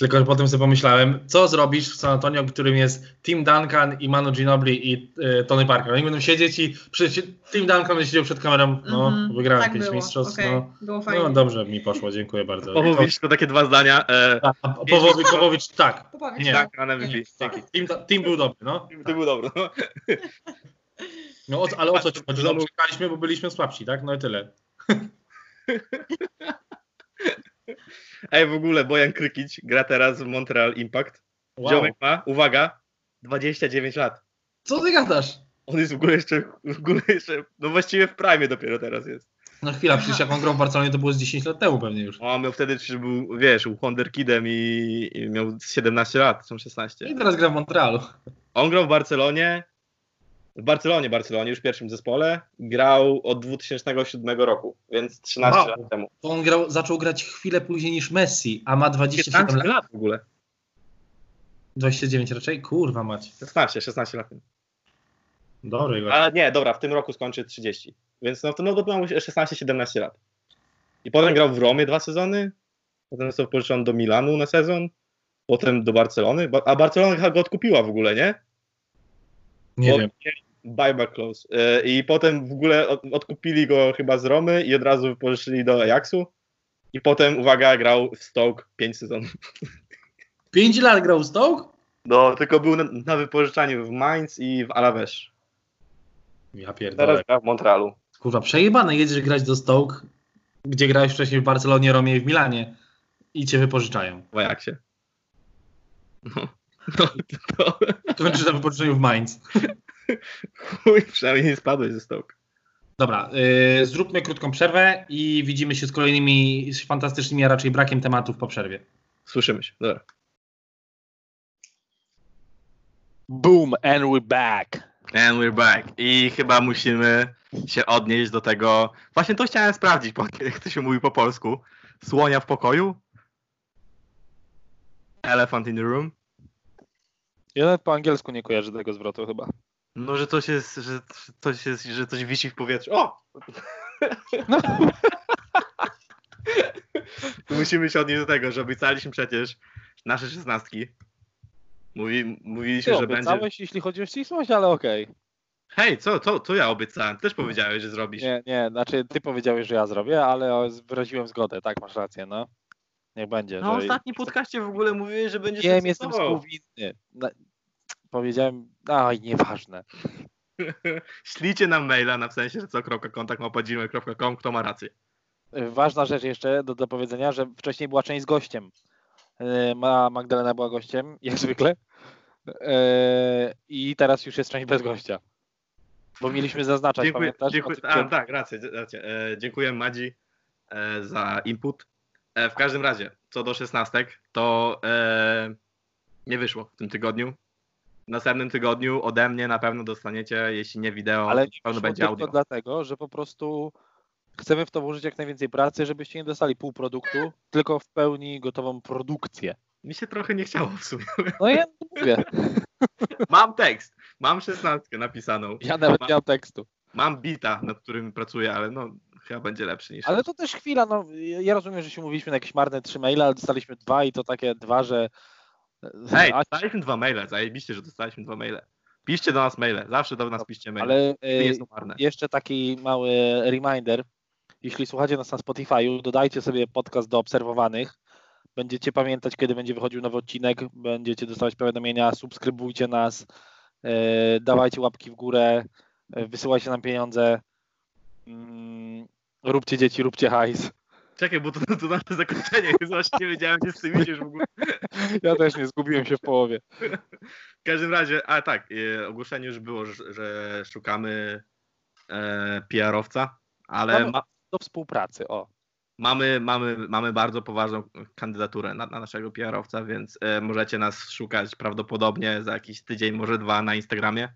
tylko że potem sobie pomyślałem, co zrobisz w San Antonio, w którym jest Tim Duncan i Manu Ginobili i e, Tony Parker. Oni będą siedzieć i przecież Tim Duncan będzie siedział przed kamerą, no Mhm, wygrałem tak pięć było, mistrzostw, okej, no, było fajnie. no dobrze mi poszło, dziękuję bardzo. Popowić tylko takie dwa zdania. E, A, a Powowicz, Powowicz, tak. Nie. tak, na MVP. Nie. Dzięki. Tim, Tim był dobry, no. To był dobry. No. no o, ale o co ci chodzi? No, czekaliśmy, bo byliśmy słabsi, tak? No i tyle. Ej, w ogóle Bojan Krykić gra teraz w Montreal Impact. Wow. Ziomek ma, uwaga, 29 lat. Co ty gadasz? On jest w ogóle jeszcze, w ogóle jeszcze, no właściwie w prime dopiero teraz jest. No chwila, przecież jak on grał w Barcelonie, to było z 10 lat temu pewnie już. On miał wtedy, czy był, wiesz, był Wonderkidem i, i miał 17 lat, są 16. I teraz gra w Montrealu. On grał w Barcelonie, w Barcelonie, Barcelonie, już w pierwszym zespole. Grał od 2007 roku, więc 13 Wow. lat temu. To on grał, zaczął grać chwilę później niż Messi, a ma 27 15 lat. lat w ogóle. 29 raczej? Kurwa mać. 16, 16 lat. temu. Dobry. Ale nie, dobra, w tym roku skończy 30. Więc no to no, miał 16-17 lat. I potem grał w Romie dwa sezony. Potem został pożyczony do Milanu na sezon. Potem do Barcelony. Ba- A Barcelona chyba go odkupiła w ogóle, nie? Nie Bo wiem. Mieli Buyback clause. E, I potem w ogóle od, odkupili go chyba z Romy i od razu wypożyczyli do Ajaxu. I potem, uwaga, grał w Stoke 5 sezonów. 5 lat grał w Stoke? No, tylko był na, na wypożyczaniu w Mainz i w Alaves. Ja pierdolę. Teraz gra w Montrealu. Kurwa, przejebane jedziesz grać do Stoke, gdzie grałeś wcześniej w Barcelonie, Romie i w Milanie i cię wypożyczają. W Ajaxie. No, no to, Kończysz na wypożyczeniu w Mainz. chuj, przynajmniej nie spadłeś ze Stoke. Dobra, yy, zróbmy krótką przerwę i widzimy się z kolejnymi z fantastycznymi, a raczej brakiem tematów po przerwie. Słyszymy się, dobra. Boom, and we're back. And we're back. I chyba musimy się odnieść do tego. Właśnie to chciałem sprawdzić, po- jak to się mówi po polsku. Słonia w pokoju? Elephant in the room? Ja nawet po angielsku nie kojarzę tego zwrotu chyba. No, że coś jest, że coś jest, że coś wisi w powietrzu. O! No. Musimy się odnieść do tego, że obiecaliśmy przecież nasze szesnastki. Mówi, mówiliśmy, Ty że będzie. obiecałeś, jeśli chodzi o ścisłość, ale okej. Hej, co, co, co ja obiecałem? Też powiedziałeś, że zrobisz. Nie, nie, znaczy ty powiedziałeś, że ja zrobię, ale wyraziłem zgodę, tak, masz rację, no. Niech będzie. Na że... ostatnim podcaście w ogóle mówiłeś, że będziesz Wiem, jestem współwinny. Powiedziałem, aj, nieważne. Ślijcie nam maila, na w sensie, że co, kontakt, małpa.gmail.com, kto ma rację. Ważna rzecz jeszcze do, do powiedzenia, że wcześniej była część z gościem. E, Ma Magdalena była gościem, jak zwykle. E, I teraz już jest część bez gościa. Bo mieliśmy zaznaczać, Dziękuję, pamiętasz? dziękuję, a, tak, rację, rację. E, dziękuję Madzi e, za input. E, w każdym razie, co do szesnastek, to e, nie wyszło w tym tygodniu. W następnym tygodniu ode mnie na pewno dostaniecie, jeśli nie wideo, Ale to na pewno będzie tylko audio. dlatego, że po prostu chcemy w to włożyć jak najwięcej pracy, żebyście nie dostali pół produktu, tylko w pełni gotową produkcję. Mi się trochę nie chciało w sumie. No ja mówię, Mam tekst, mam szesnastkę napisaną. ja nawet Ma- nie mam tekstu. Mam bita, nad którym pracuję, ale no chyba będzie lepszy niż. Ale to też chwila, no ja rozumiem, że się mówiliśmy na jakieś marne trzy maile, ale dostaliśmy dwa i to takie dwa, że Hej, A- dostaliśmy dwa maile, zajebiście, że dostaliśmy dwa maile. Piszcie do nas maile, zawsze do nas piszcie maile. ale e, jeszcze taki mały reminder. Jeśli słuchacie nas na Spotify'u, dodajcie sobie podcast do obserwowanych. Będziecie pamiętać, kiedy będzie wychodził nowy odcinek, będziecie dostawać powiadomienia, subskrybujcie nas, e, dawajcie łapki w górę, e, wysyłajcie nam pieniądze, mm, róbcie dzieci, róbcie hajs. Czekaj, bo to, to nasze zakończenie jest właśnie nie wiedziałem, gdzie z tym idziesz w ogóle. Ja też nie zgubiłem się w połowie. W każdym razie, a tak, e, ogłoszenie już było, że, że szukamy e, PR-owca, ale Mamy- ma, Do współpracy, o. mamy, mamy, mamy bardzo poważną kandydaturę na, na naszego PR-owca, więc e, możecie nas szukać prawdopodobnie za jakiś tydzień, może dwa na Instagramie.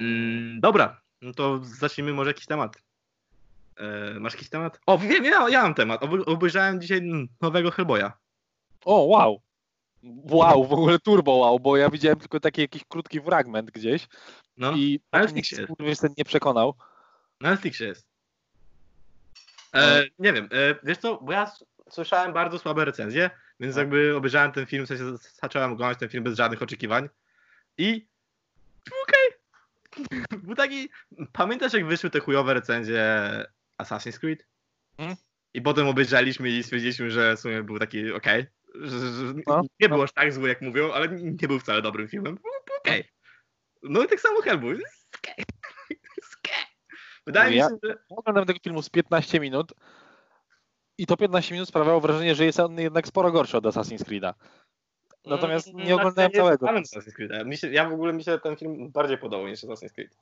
Mm, dobra, no to zacznijmy może jakiś temat. E, masz jakiś temat? O, wiem, ja, ja mam temat. Obejrzałem dzisiaj nowego Hellboya. O, wow. Wow, w ogóle turbo wow, bo ja widziałem tylko taki jakiś krótki fragment gdzieś No, i na Netflixie. ten nie przekonał. na Netflixie jest. E, nie wiem, e, wiesz co, bo ja słyszałem bardzo słabe recenzje, więc No. jakby obejrzałem ten film, w sensie zacząłem oglądać ten film bez żadnych oczekiwań i okej. Był taki, pamiętasz jak wyszły te chujowe recenzje Assassin's Creed? Mhm. I potem obejrzeliśmy i stwierdziliśmy, że w sumie był taki okej. Że, że No, nie był aż tak zły jak mówią, ale nie był wcale dobrym filmem. Okej. No i tak samo Hellboy. Okej. Wydaje mi Ja- się, że Oglądam tego filmu z 15 minut i to 15 minut sprawiało wrażenie, że jest on jednak sporo gorszy od Assassin's Creed'a. Natomiast Mm, nie oglądałem znaczy, ja nie całego. Assassin's Creed. Mi ja w ogóle mi się ten film bardziej podobał niż Assassin's Creed.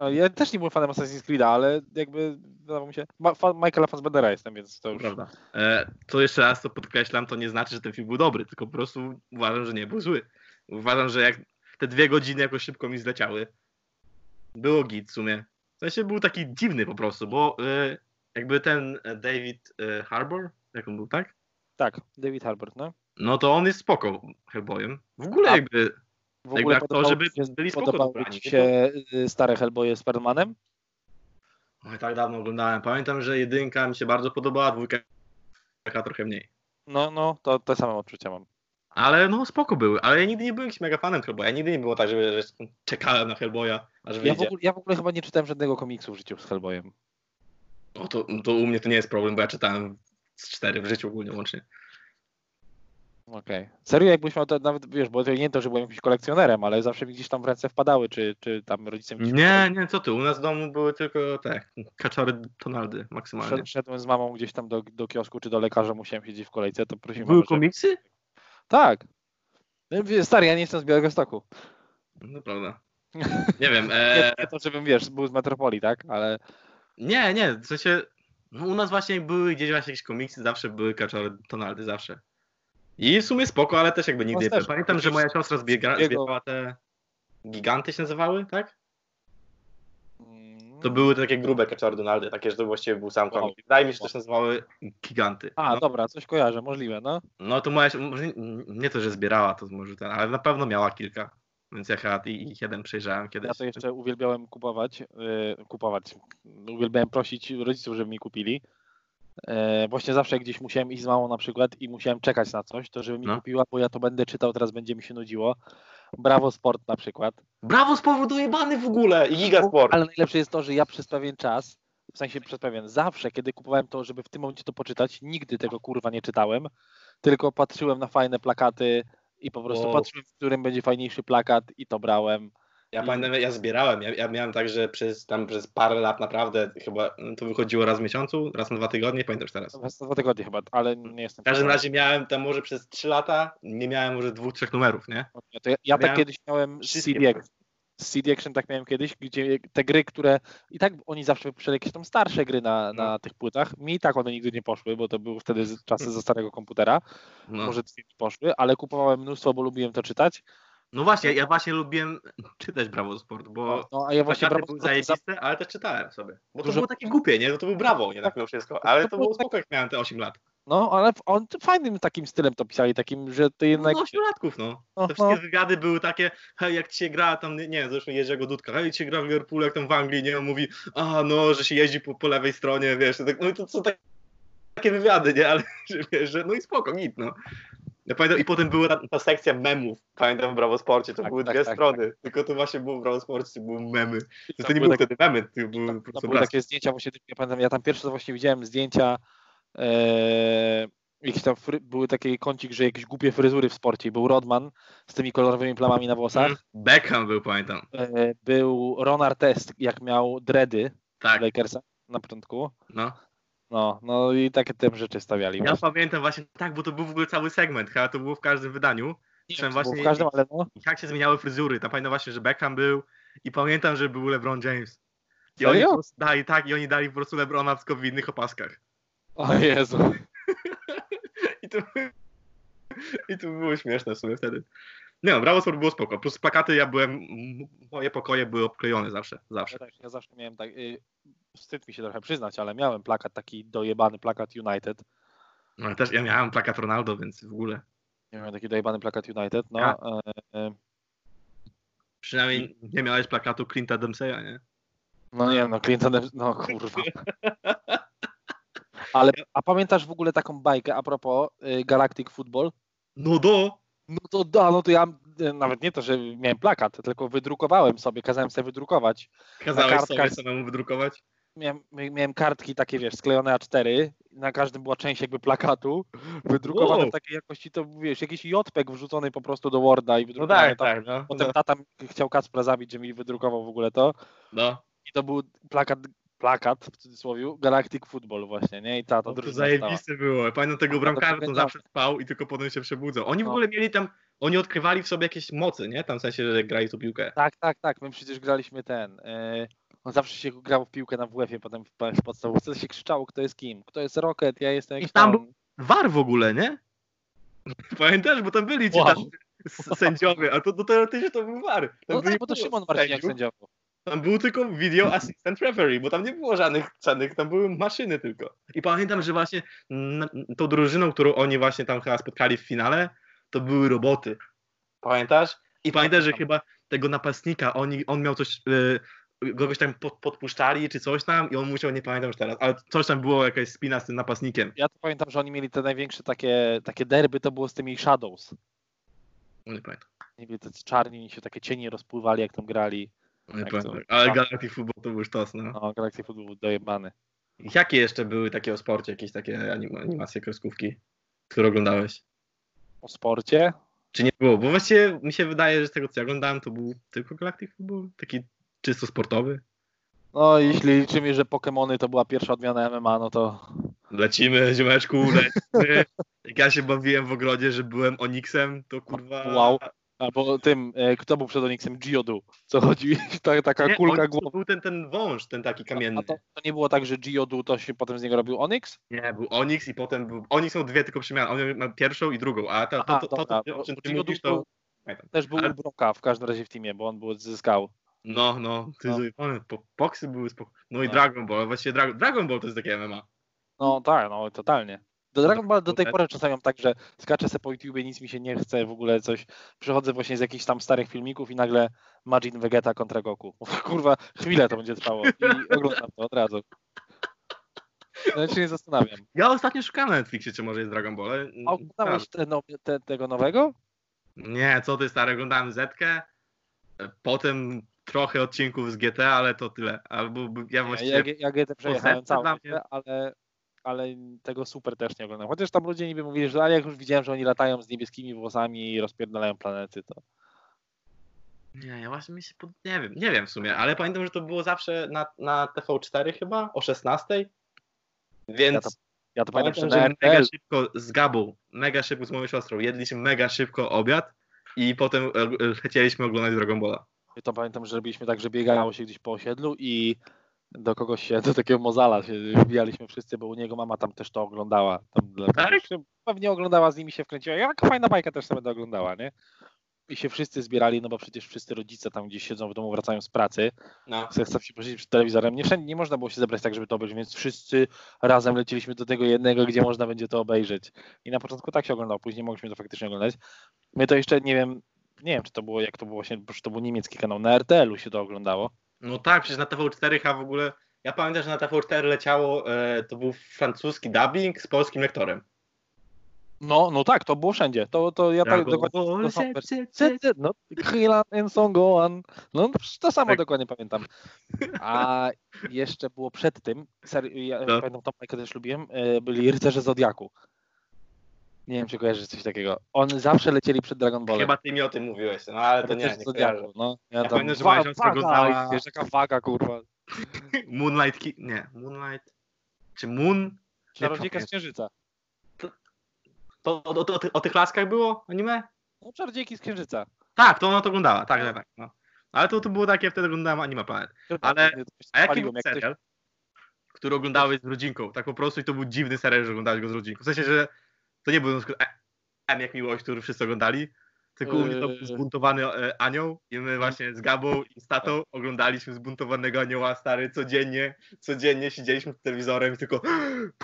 Ja też nie byłem fanem Assassin's Creed'a, ale jakby wydawało mi się... Ma, fan Michaela Fassbendera jestem, więc to już... Prawda. E, to jeszcze raz to podkreślam, to nie znaczy, że ten film był dobry, tylko po prostu uważam, że nie był zły. Uważam, że jak te dwie godziny jakoś szybko mi zleciały, było git w sumie. W sensie był taki dziwny po prostu, bo e, jakby ten David e, Harbour, jak on był, tak? Tak, David Harbour, no. No to on jest spoko Hellboyem. W ogóle A- jakby W Jakby ogóle aktorzy podobały by ci się, byli spoko podobały dobrani, ci się y, stare Hellboye z Permanem? Oj, tak dawno oglądałem. Pamiętam, że jedynka mi się bardzo podobała, dwójka taka trochę mniej. No, no, to te same odczucia mam. Ale no spoko były, ale ja nigdy nie byłem jakimś mega fanem Hellboya. Nigdy nie było tak, że, że czekałem na Hellboya, aż Ja w, wyjdzie. ogóle, ja w ogóle chyba nie czytałem żadnego komiksu w życiu z Hellboyem. No to, to u mnie to nie jest problem, bo ja czytałem z cztery w życiu ogólnie łącznie. Okej. Serio, jakbyś miał to nawet, wiesz, bo to nie to, że byłem jakimś kolekcjonerem, ale zawsze mi gdzieś tam w ręce wpadały, czy, czy tam rodzice mi Nie, nie, co ty, u nas w domu były tylko te kaczory Tonaldy maksymalnie. Szed- Szedłem z mamą gdzieś tam do, do kiosku czy do lekarza, musiałem siedzieć w kolejce, to prosimy. Były mamę, żeby- komiksy? Tak. Wie- Stary, ja nie jestem z Białego Stoku. No prawda. Nie wiem, e, nie to, żebym, wiesz, był z metropolii, tak? Ale nie, nie, w sensie, no u nas właśnie były gdzieś właśnie jakieś komiksy, zawsze były kaczory Tonaldy, zawsze. I w sumie spoko, ale też jakby nigdy nie też, Pamiętam, że moja siostra zbiega, zbierała te giganty się nazywały, tak? mm, To były takie grube kaczory Donaldy, takie, że to właściwie był sam Wow. komik. Wydaje mi się, że to się nazywały giganty. A, no, dobra, coś kojarzę, możliwe, no. no to moja, może nie, to, że zbierała, to może ten, ale na pewno miała kilka. Więc ja chyba i- ich jeden przejrzałem kiedyś. Ja to jeszcze uwielbiałem kupować, yy, kupować, uwielbiałem prosić rodziców, żeby mi kupili. E, właśnie zawsze gdzieś musiałem iść z mamą na przykład i musiałem czekać na coś, to żeby mi No. kupiła, bo ja to będę czytał, teraz będzie mi się nudziło. Brawo Sport na przykład. Brawo, spowoduje bany w ogóle i Gigasport. Ale najlepsze jest to, że ja przez pewien czas, w sensie przez pewien, zawsze kiedy kupowałem to, żeby w tym momencie to poczytać, nigdy tego kurwa nie czytałem, tylko patrzyłem na fajne plakaty i po prostu Wow. patrzyłem, w którym będzie fajniejszy plakat i to brałem. Ja pamiętam, ja zbierałem. Ja, ja miałem tak, że przez tam przez parę lat naprawdę chyba no, to wychodziło raz w miesiącu, raz na dwa tygodnie, pamiętam już teraz. Raz na dwa tygodnie chyba, ale nie jestem W każdym razie miałem tam może przez trzy lata, nie miałem może dwóch, trzech numerów, nie? To ja, ja tak kiedyś miałem CD, z CD Action tak miałem kiedyś, gdzie te gry, które i tak oni zawsze wypuszczali jakieś tam starsze gry na, na No. tych płytach. Mi i tak one nigdy nie poszły, bo to były wtedy czasy ze starego komputera. No, Może dwie poszły, ale kupowałem mnóstwo, bo lubiłem to czytać. No właśnie, ja właśnie lubiłem czytać Brawo Sport, bo No, a ja właśnie brawo, były za- zajebiste, ale też czytałem sobie. Bo to Dużo- było takie głupie, nie? No to był Brawo, nie tak mimo wszystko. Ale To to było było tak- spoko, jak miałem te 8 lat. No, ale on fajnym takim stylem to pisali, takim, że ty jednak... No, 8 latków, no. No, Te wszystkie no. wywiady były takie, hej, jak ci się gra, tam, nie wiem, zresztą Jerzego Dudka, hej, jak ci się gra w Liverpoolu, jak tam w Anglii, nie, on mówi, a no, że się jeździ po, po lewej stronie, wiesz, to tak, no i to są tak, takie wywiady, nie, ale, że wiesz, że no i spoko, git, no. Ja pamiętam, i potem była ta, ta sekcja memów, pamiętam w Brawo Sporcie, to Tak, były tak, dwie tak, strony, tylko to właśnie było w Brawo Sporcie, to były memy. To, to nie były takie- wtedy memy, to były tam, po tam prostu były takie zdjęcia, właśnie ja pamiętam, ja tam pierwsze to właśnie widziałem zdjęcia, e, jakieś tam fry, były taki kącik, że jakieś głupie fryzury w sporcie. Był Rodman z tymi kolorowymi plamami na włosach. Mm, Beckham był, pamiętam. E, był Ron Artest, jak miał dready Tak, w Lakersa na początku. no. No, no i takie te rzeczy stawiali. Ja właśnie. pamiętam właśnie, tak, bo to był w ogóle cały segment, chyba to było w każdym wydaniu. Nie Wiem, właśnie- w każdym, ale no. jak się zmieniały fryzury. Tam pamiętam właśnie, że Beckham był i pamiętam, że był LeBron James. I Serio? oni po prostu dali, tak, i oni dali po prostu LeBrona tylko w innych opaskach. O Jezu. I to, I to było śmieszne w sumie wtedy. Nie no, Brawo Sport było spoko. Plus plakaty ja byłem, moje pokoje były obklejone zawsze, Ja, zawsze. tak, ja zawsze miałem tak, y, wstyd mi się trochę przyznać, ale miałem plakat taki dojebany plakat United. No, ale też ja miałem plakat Ronaldo, więc w ogóle. Ja miałem taki dojebany plakat United, no. Ja. E, e, Przynajmniej nie miałeś plakatu Clint'a Dempseya, nie? no nie wiem, no Clinton, no kurwa. Ale, a pamiętasz w ogóle taką bajkę a propos y, Galactic Football? No do! No to da, no to ja y, nawet nie to, że miałem plakat, tylko wydrukowałem sobie, kazałem sobie wydrukować. Kazałeś sobie samemu wydrukować? Miałem, miałem kartki takie, wiesz, sklejone A4, na każdym była część jakby plakatu, wydrukowane Wow. w takiej jakości, to wiesz, jakiś JPEG wrzucony po prostu do Worda i wydrukowany tam. no. Potem tata chciał Kacpra zabić, że mi wydrukował w ogóle to. No, I to był plakat, plakat w cudzysłowie, Galactic Football właśnie, nie? I ta to no to drużyna stała. zajebiste było. Pamiętam tego No, to bramkarza, genialne. zawsze spał i tylko potem się przebudzał. Oni w No. ogóle mieli tam, oni odkrywali w sobie jakieś mocy, nie? Tam w sensie, że grali tu piłkę. Tak, tak, tak. My przecież graliśmy ten. Yy, on zawsze się grało w piłkę na WF-ie, potem w, w podstawówce się krzyczało, kto jest kim. Kto jest Rocket, ja jestem I jakiś tam tam. był- War w ogóle, nie? Pamiętasz, bo tam byli ci Wow. tam sędziowie, a to, to teoretycznie to był war. Tam No tak, bo to Szymon Marciniak sędziował. Tam był tylko video assistant referee, bo tam nie było żadnych cennych, tam były maszyny tylko. I pamiętam, że właśnie tą drużyną, którą oni właśnie tam chyba spotkali w finale, to były roboty. Pamiętasz? I pamiętasz, że Pamiętam. chyba tego napastnika, oni, on miał coś, y, kogoś tam pod, podpuszczali czy coś tam i on musiał, nie pamiętam już teraz, ale coś tam było, jakaś spina z tym napastnikiem. Ja to pamiętam, że oni mieli te największe takie, takie derby, to było z tymi Shadows. No nie pamiętam. Nie wiem, tacy czarni, oni się takie cienie rozpływali, jak tam grali. No nie Tak, to- Ale tak. Galactic Football to był już tos, no. No, Galactic Football był dojebany. Jakie jeszcze były takie o sporcie, jakieś takie anim- animacje, kreskówki, które oglądałeś? O sporcie? Czy nie było? Bo właściwie mi się wydaje, że z tego co ja oglądałem, to był tylko Galactic Football, taki czysto sportowy. No, jeśli liczymy, że Pokémony to była pierwsza odmiana MMA, no to Lecimy, ziomeczku, lecimy. Jak ja się bawiłem w ogrodzie, że byłem Oniksem, to kurwa... Wow. Albo tym, e, kto był przed? Geodu. Co chodzi? Ta, taka Nie, kulka Onyx to głowy. był ten, ten wąż, ten taki kamienny. A to, to nie było tak, że Geodu to się potem z niego robił Onyx? Nie, był Onyx i potem był... Oni są dwie tylko przemiany, on ma pierwszą i drugą, a to, Aha, to, to, dobra, to, o czym ty mówisz, to... Też był Ale- Broka w każdym razie w teamie, bo on był zyskał. No, no, ty No. no. po, Poksy były spoko. No i No. Dragon Ball, właściwie Dragon, Dragon Ball to jest takie MMA. No tak, no totalnie. Do Dragon Ball do tej pory czasami mam tak, że skaczę sobie po YouTubie, nic mi się nie chce, w ogóle coś. Przychodzę właśnie z jakichś tam starych filmików i nagle Majin Vegeta kontra Goku. Kurwa, chwilę to będzie trwało i oglądam to od razu. Nawet się nie zastanawiam. Ja ostatnio szukałem na Netflixie, czy może jest Dragon Ball. A oglądałeś te, no, te, tego nowego? Nie, co ty stary, oglądałem Zetkę, potem trochę odcinków z GT, ale to tyle. Albo ja Ja, właściwie... ja, ja GT przejechałem mnie- ale, ale tego super też nie oglądam. Chociaż tam ludzie niby mówili, że ale jak już widziałem, że oni latają z niebieskimi włosami i rozpierdalają planety, to Nie, ja właśnie mi się, pod... nie wiem, nie wiem w sumie, ale pamiętam, że to było zawsze na, na TV4 chyba, o 16. Więc Ja to Ja to pamiętam, pamiętam, że że mega szybko z Gabą, mega szybko z moją siostrą, jedliśmy mega szybko obiad i potem e, e, chcieliśmy oglądać Dragon Balla. to pamiętam, że robiliśmy tak, że biegało się gdzieś po osiedlu i do kogoś się, do takiego mozala się wbijaliśmy wszyscy, bo u niego mama tam też to oglądała. Tam Tak? Pewnie oglądała, z nimi się wkręciła. Jaka fajna bajka też sobie będę oglądała, nie? I się wszyscy zbierali, no bo przecież wszyscy rodzice tam gdzieś siedzą w domu, wracają z pracy, No. chcą się posiedzieć przed telewizorem. Nie wszędzie nie można było się zebrać tak, żeby to obejrzeć, więc wszyscy razem leciliśmy do tego jednego, gdzie można będzie to obejrzeć. I na początku tak się oglądało, później mogliśmy to faktycznie oglądać. My to jeszcze nie wiem, nie wiem, czy to było, jak to było właśnie, bo to był niemiecki kanał, na RTL-u się to oglądało. No tak, przecież na TV4 a w ogóle, ja pamiętam, że na TV4 leciało, e, to był francuski dubbing z polskim lektorem. No, no tak, to było wszędzie. To, to ja tak dokładnie. To są No, and Songoan. No, to samo Tak. dokładnie pamiętam. A jeszcze było przed tym, seri- ja No. pamiętam tą bajkę też lubiłem, e, byli Rycerze Zodiaku. Nie wiem, czy kojarzysz coś takiego. Oni zawsze lecieli przed Dragon Ballem. Chyba ty mi o tym mówiłeś, no ale to nie, nie Zodiaku, kojarzę. no. Ja, Ja tam, pamiętam, że wa- waga, oglądała- Wiesz, jaka waga, kurwa. Moonlight, Ki- nie, Moonlight, czy Moon? Czarodziejka z. Księżyca. To o, o, o, ty- o tych laskach było anime? No, Czarodziejki z Księżyca. Tak, to ona to oglądała, tak, tak, tak. No. Ale to, to było takie, wtedy oglądałem Anime Planet. Ale- Nie, to się A jaki był serial, który oglądałeś z rodzinką? Tak po prostu i to był dziwny serial, że oglądałeś go z rodzinką. W sensie, że to nie był na przykład E- M jak miłość, który wszyscy oglądali, tylko u mnie to był Yy. zbuntowany e, anioł i my właśnie z Gabą i z tatą oglądaliśmy zbuntowanego anioła, stary, codziennie, codziennie siedzieliśmy z telewizorem i tylko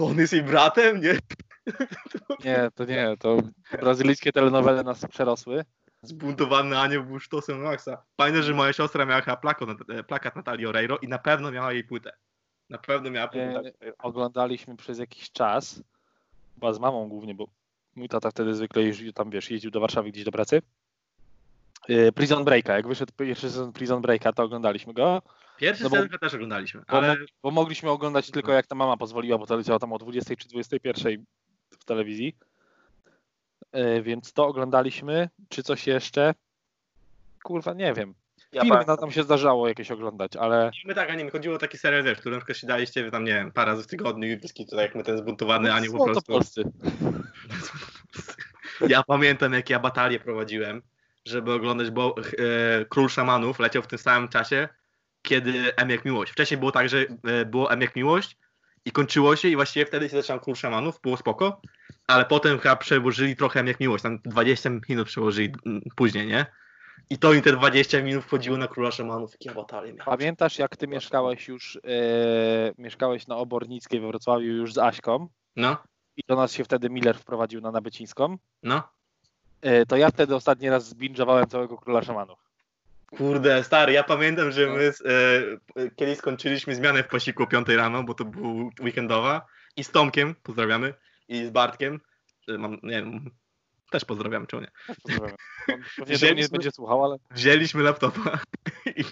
on jest jej bratem, nie? Nie, to nie, to brazylijskie telenowele nas przerosły. Zbuntowany anioł był sztosem Maxa. Pamiętam, że moja siostra miała chyba plakat, plakat Natalii Oreiro i na pewno miała jej płytę. Na pewno miała płytę. E, oglądaliśmy przez jakiś czas, chyba z mamą głównie, bo mój tata wtedy zwykle jeździł tam, wiesz, jeździł do Warszawy gdzieś do pracy. E, Prison Breaka, jak wyszedł pierwszy sezon Prison Breaka, to oglądaliśmy go, Pierwszy no bo- sezon też oglądaliśmy, bo, ale mo- bo mogliśmy oglądać tylko jak ta mama pozwoliła, bo to leciało tam o 20 czy 21 w telewizji. E, Więc to oglądaliśmy, czy coś jeszcze? Kurwa, nie wiem. Ja Filmy pamiętam. nam się zdarzało jakieś oglądać, ale My tak, a nie, mi chodziło o taki serial, wiesz, który na przykład siadaliście tam, nie wiem, parę razy w tygodniu i bliski tutaj, jak my ten zbuntowany anioł po są to prostu. polscy. Ja pamiętam, jak ja batalię prowadziłem, żeby oglądać, bo e, Król Szamanów leciał w tym samym czasie, kiedy M jak Miłość. Wcześniej było tak, że e, było M jak Miłość i kończyło się i właściwie wtedy się zaczął Król Szamanów, było spoko, ale potem chyba przełożyli trochę M jak Miłość, tam 20 minut przełożyli mm, później, nie? I to im te 20 minut wchodziło na Króla Szamanów, jakie ja batalię miałem. Pamiętasz, jak ty mieszkałeś już, e, mieszkałeś na Obornickiej we Wrocławiu już z Aśką No, i do nas się wtedy Miller wprowadził na Nabycińską, no. e, to ja wtedy ostatni raz zbinge'owałem całego Króla Szamanów. Kurde, stary, ja pamiętam, że my e, e, kiedyś skończyliśmy zmianę w posiłku o 5 rano, bo to był weekendowa i z Tomkiem, pozdrawiamy, i z Bartkiem, mam, nie wiem, też pozdrawiamy, czemu nie. Pozdrawiam. Pewnie tego nie Wzięliśmy- będzie słuchał, ale Wzięliśmy laptopa i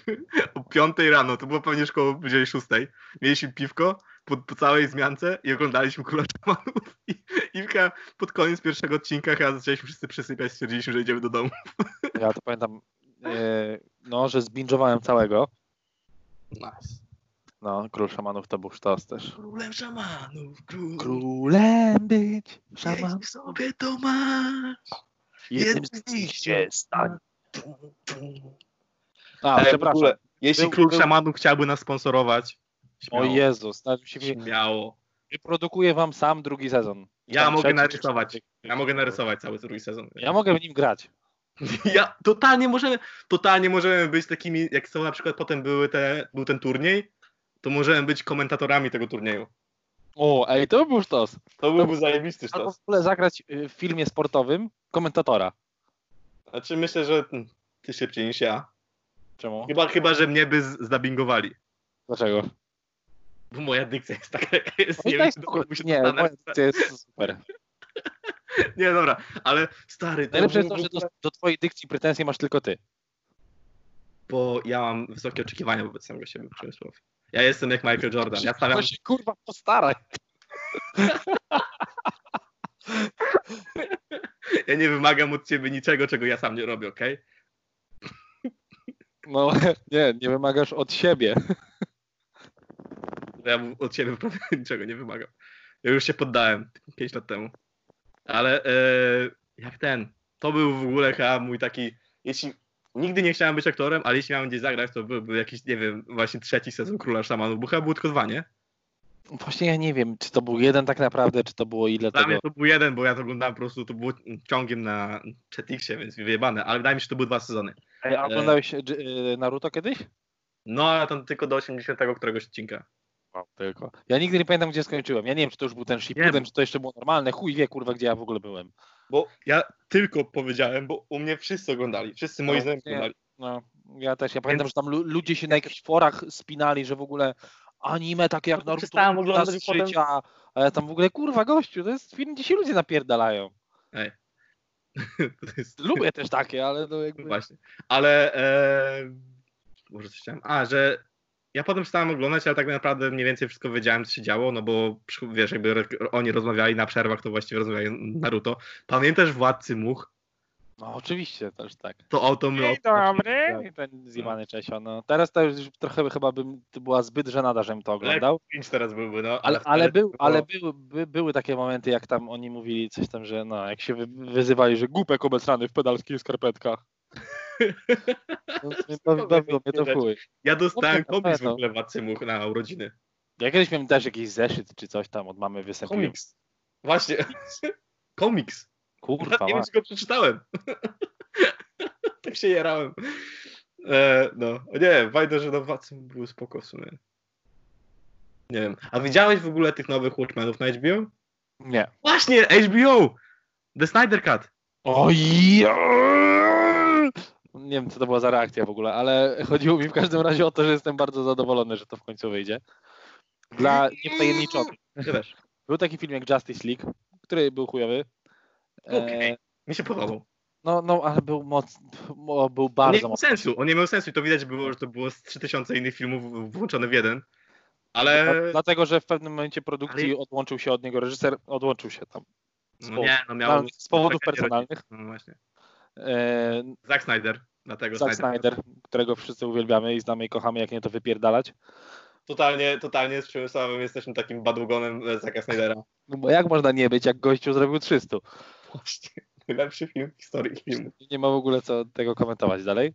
o 5 rano, to było pewnie szkoło bliżej 6, mieliśmy piwko po, po całej zmiance i oglądaliśmy Króla Szamanów i, i pod koniec pierwszego odcinka chyba zaczęliśmy wszyscy przysypiać, stwierdziliśmy, że idziemy do domu. ja to pamiętam, e, no, że zbinge'owałem całego. Nice. No, Król Szamanów to był sztos też. Królem Szamanów, król, Królem być, szaman, jeśli sobie to masz. jednym z nich się stań. A, E, w przepraszam. ogóle, Jeśli Był- król był- szamanów chciałby nas sponsorować, O śmiało, Jezus, nawet mi się śmiało. wyprodukuję wam sam drugi sezon. Ja Tam mogę narysować. Ja mogę narysować cały drugi sezon. Ja mogę w nim grać. Ja totalnie możemy, totalnie możemy być takimi, jak są na przykład potem były te, był ten turniej, to możemy być komentatorami tego turnieju. O, ej, to był sztos. To byłby zajebisty Albo sztos. w ogóle zagrać y, w filmie sportowym komentatora. Znaczy myślę, że ty szybciej niż ja. Czemu? Chyba, chyba że mnie by zdabingowali. Dlaczego? Bo moja dykcja jest taka, jaka jest. No Nie, wiem, to Nie, moja dykcja jest super. nie, dobra, ale stary, to Najlepsze jest to, że do, do twojej dykcji pretensje masz tylko ty. bo ja mam wysokie oczekiwania wobec samego siebie, Przemysław. Ja jestem jak Michael Jordan. Ja stawiam, To się kurwa postaraj. ja nie wymagam od ciebie niczego, czego ja sam nie robię, okej? No nie, nie wymagasz od siebie. Ja od prawie niczego nie wymagam. Ja już się poddałem 5 lat temu. Ale e, jak ten, to był w ogóle chyba mój taki, jeśli nigdy nie chciałem być aktorem, ale jeśli miałem gdzieś zagrać, to byłby jakiś, nie wiem, właśnie trzeci sezon Króla Szamanów, bo chyba było tylko dwa, nie? Właśnie ja nie wiem, czy to był jeden tak naprawdę, czy to było ile Dla tego. mnie to był jeden, bo ja to oglądałem po prostu, to było ciągiem na Chetixie, więc wyjebane, ale wydaje mi się, że to były dwa sezony. Ej, a oglądałeś e, e, Naruto kiedyś? No, ale tam tylko do 80 któregoś odcinka. Wow, tylko. Ja nigdy nie pamiętam, gdzie skończyłem. Ja nie wiem, czy to już był ten Shippuden, Wiem. czy to jeszcze było normalne. Chuj wie, kurwa, gdzie ja w ogóle byłem. Bo ja tylko powiedziałem, bo u mnie wszyscy oglądali, wszyscy moi No, znajomi oglądali. No, ja też. Ja pamiętam, że tam lu- ludzie się na jakichś forach spinali, że w ogóle anime takie jak No, Naruto przestałem oglądać potem- życia. A ja tam w ogóle, kurwa, gościu, to jest film, gdzie się ludzie napierdalają. To jest... Lubię też takie, ale to No jakby... Właśnie. Ale e, może coś chciałem. A, że ja potem stałem oglądać, ale tak naprawdę mniej więcej wszystko wiedziałem, co się działo, no bo wiesz, jakby oni rozmawiali na przerwach, to właściwie rozmawiali Naruto. Pamiętasz Władcy Much? No oczywiście, też tak. To oto my... Dzień o- dobry. I ten zjebany Czesio, no. Teraz to już trochę chyba bym, to była zbyt żenada, żebym to oglądał. Pięć teraz byłby, no. Ale, ale, był, było- ale był, by, były takie momenty, jak tam oni mówili coś tam, że no, jak się wy, wyzywali, że głupek obecrany w pedalskich skarpetkach. No, bawiło mnie to chuj. Ja dostałem komiks w no. ogóle Władcy Much na urodziny. Ja kiedyś miałem też jakiś zeszyt czy coś tam od mamy występujący. Komiks. Właśnie. komiks. Kurwa, nie wiem, czy go przeczytałem. tak się jarałem. E, no, nie, fajne, że no Władcy były spoko w sumie. Nie wiem. A widziałeś w ogóle tych nowych Watchmenów na HBO? Nie. Właśnie, HBO! The Snyder Cut. Oj! Nie wiem, co to była za reakcja w ogóle, ale chodziło mi w każdym razie o to, że jestem bardzo zadowolony, że to w końcu wyjdzie. Dla niewtajemniczonych. Był taki film jak Justice League, który był chujowy. E, Okej. Mi się podobał. No, no, ale był moc, mo- był On nie bardzo miał mocny. sensu, on nie miał sensu i to widać było, że to było z 3000 innych filmów włączone w jeden. Ale... Dla- Dlatego, że w pewnym momencie produkcji Ale- odłączył się od niego reżyser, odłączył się tam. Z, No nie, no miał... z powodów personalnych. No właśnie. E, Zack Snyder. Dlatego Zack Snyder, którego wszyscy uwielbiamy i znamy i kochamy, jak nie to wypierdalać. Totalnie, totalnie z Przemysławem jesteśmy takim badugonem e, Zacka Snydera. No bo jak można nie być, jak gościu zrobił 300? Właśnie. Najlepszy film w historii filmu. Nie ma w ogóle co tego komentować dalej.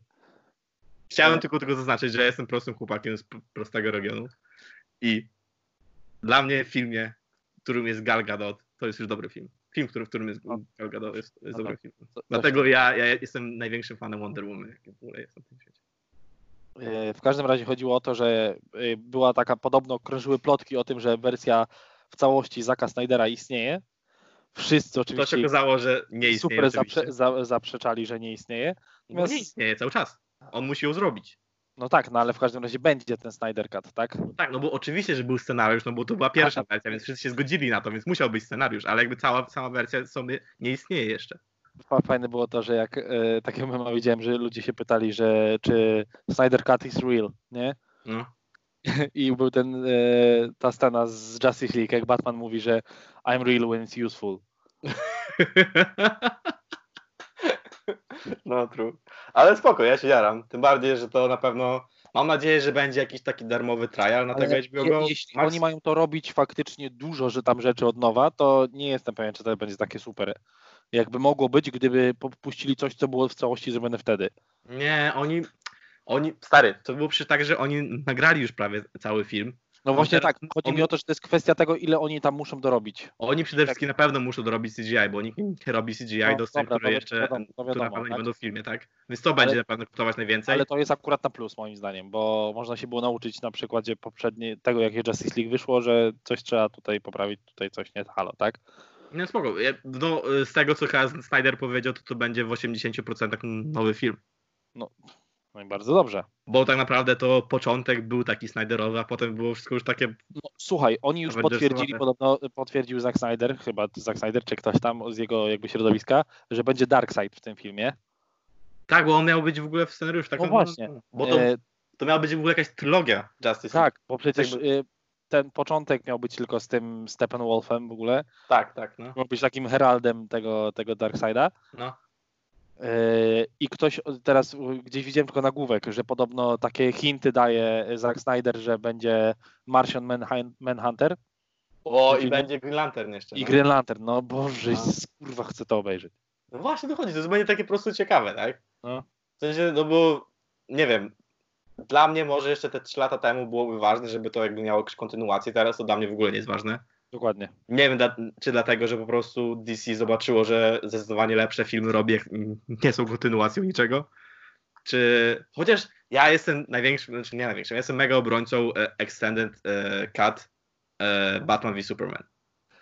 Chciałem tylko tylko zaznaczyć, że ja jestem prostym chłopakiem z prostego regionu i dla mnie w filmie, którym jest Gal Gadot, to jest już dobry film. Film, który, w którym jest Gal Gadot, jest, jest No dobry to- film. Dlatego ja, ja jestem największym fanem Wonder Woman, jaki w ogóle jest na tym świecie. E, W każdym razie chodziło o to, że e, była taka, podobno krążyły plotki o tym, że wersja w całości Zaka Snydera istnieje. Wszyscy To się oczywiście okazało, że nie istnieje super oczywiście. zaprze, za, zaprzeczali, że nie istnieje. Bo nie istnieje cały czas. On musi ją zrobić. No tak, no ale w każdym razie będzie ten Snyder Cut, tak? No tak, no bo oczywiście, że był scenariusz, no bo to była pierwsza wersja, więc wszyscy się zgodzili na to, więc musiał być scenariusz, ale jakby cała, cała wersja sobie nie istnieje jeszcze. Fa- Fajne było to, że jak e, takiego mema widziałem, że ludzie się pytali, że czy Snyder Cut is real, nie? No. I był ten, e, ta scena z Justice League, jak Batman mówi, że I'm real when it's useful. No, true. Ale spoko, ja się jaram. Tym bardziej, że to na pewno. Mam nadzieję, że będzie jakiś taki darmowy trial na tego HBO Go. jeśli Max. oni mają to robić faktycznie dużo, że tam rzeczy od nowa, to nie jestem pewien, czy to będzie takie super. Jakby mogło być, gdyby puścili coś, co było w całości zrobione wtedy. Nie, oni. Oni. Stary, to było przecież tak, że oni nagrali już prawie cały film. No właśnie teraz- tak, chodzi on- mi o to, że to jest kwestia tego, ile oni tam muszą dorobić. Oni przede wszystkim na pewno muszą dorobić CGI, bo nikt nie robi CGI No, do scen, które jeszcze wiadomo, które na wiadomo, pewno nie tak. będą w filmie, tak? Więc to będzie na pewno kosztować najwięcej. Ale to jest akurat na plus moim zdaniem, bo można się było nauczyć na przykładzie poprzednie, tego, jakie Justice League wyszło, że coś trzeba tutaj poprawić, tutaj coś nie halo, tak? Nie, spoko. Ja, no, z tego, co Snyder powiedział, to to będzie w 80% nowy film. No i bardzo dobrze. Bo tak naprawdę to początek był taki Snyderowy, a potem było wszystko już takie. No, słuchaj, oni już potwierdzili, podobno potwierdził Zack Snyder, chyba Zack Snyder, czy ktoś tam z jego jakby środowiska, że będzie Darkseid w tym filmie. Tak, bo on miał być w ogóle w scenariuszu. Tak No właśnie. Bo to, E, to miała być w ogóle jakaś trylogia Justice. Tak, bo przecież Jakby- y, ten początek miał być tylko z tym Steppenwolfem w ogóle. tak, tak. No. Miał być takim heraldem tego, tego Darkseida. no. Yy, I ktoś teraz gdzieś widziałem tylko nagłówek, że podobno takie hinty daje Zack Snyder, że będzie Martian Manhun- Manhunter O, i będzie Green Lantern jeszcze. i no. Green Lantern. No boże, No. kurwa chcę to obejrzeć. No właśnie dochodzi, to będzie takie po prostu ciekawe, tak? No. W sensie, no bo, nie wiem, dla mnie może jeszcze te 3 lata temu byłoby ważne, żeby to jakby miało kontynuację, teraz to dla mnie w ogóle nie jest ważne. Dokładnie. Nie wiem, czy dlatego, że po prostu DC zobaczyło, że zdecydowanie lepsze filmy robi, nie są kontynuacją niczego. Czy chociaż ja jestem największym, znaczy nie największym, ja jestem mega obrońcą e, Extended e, Cut e, Batman v Superman.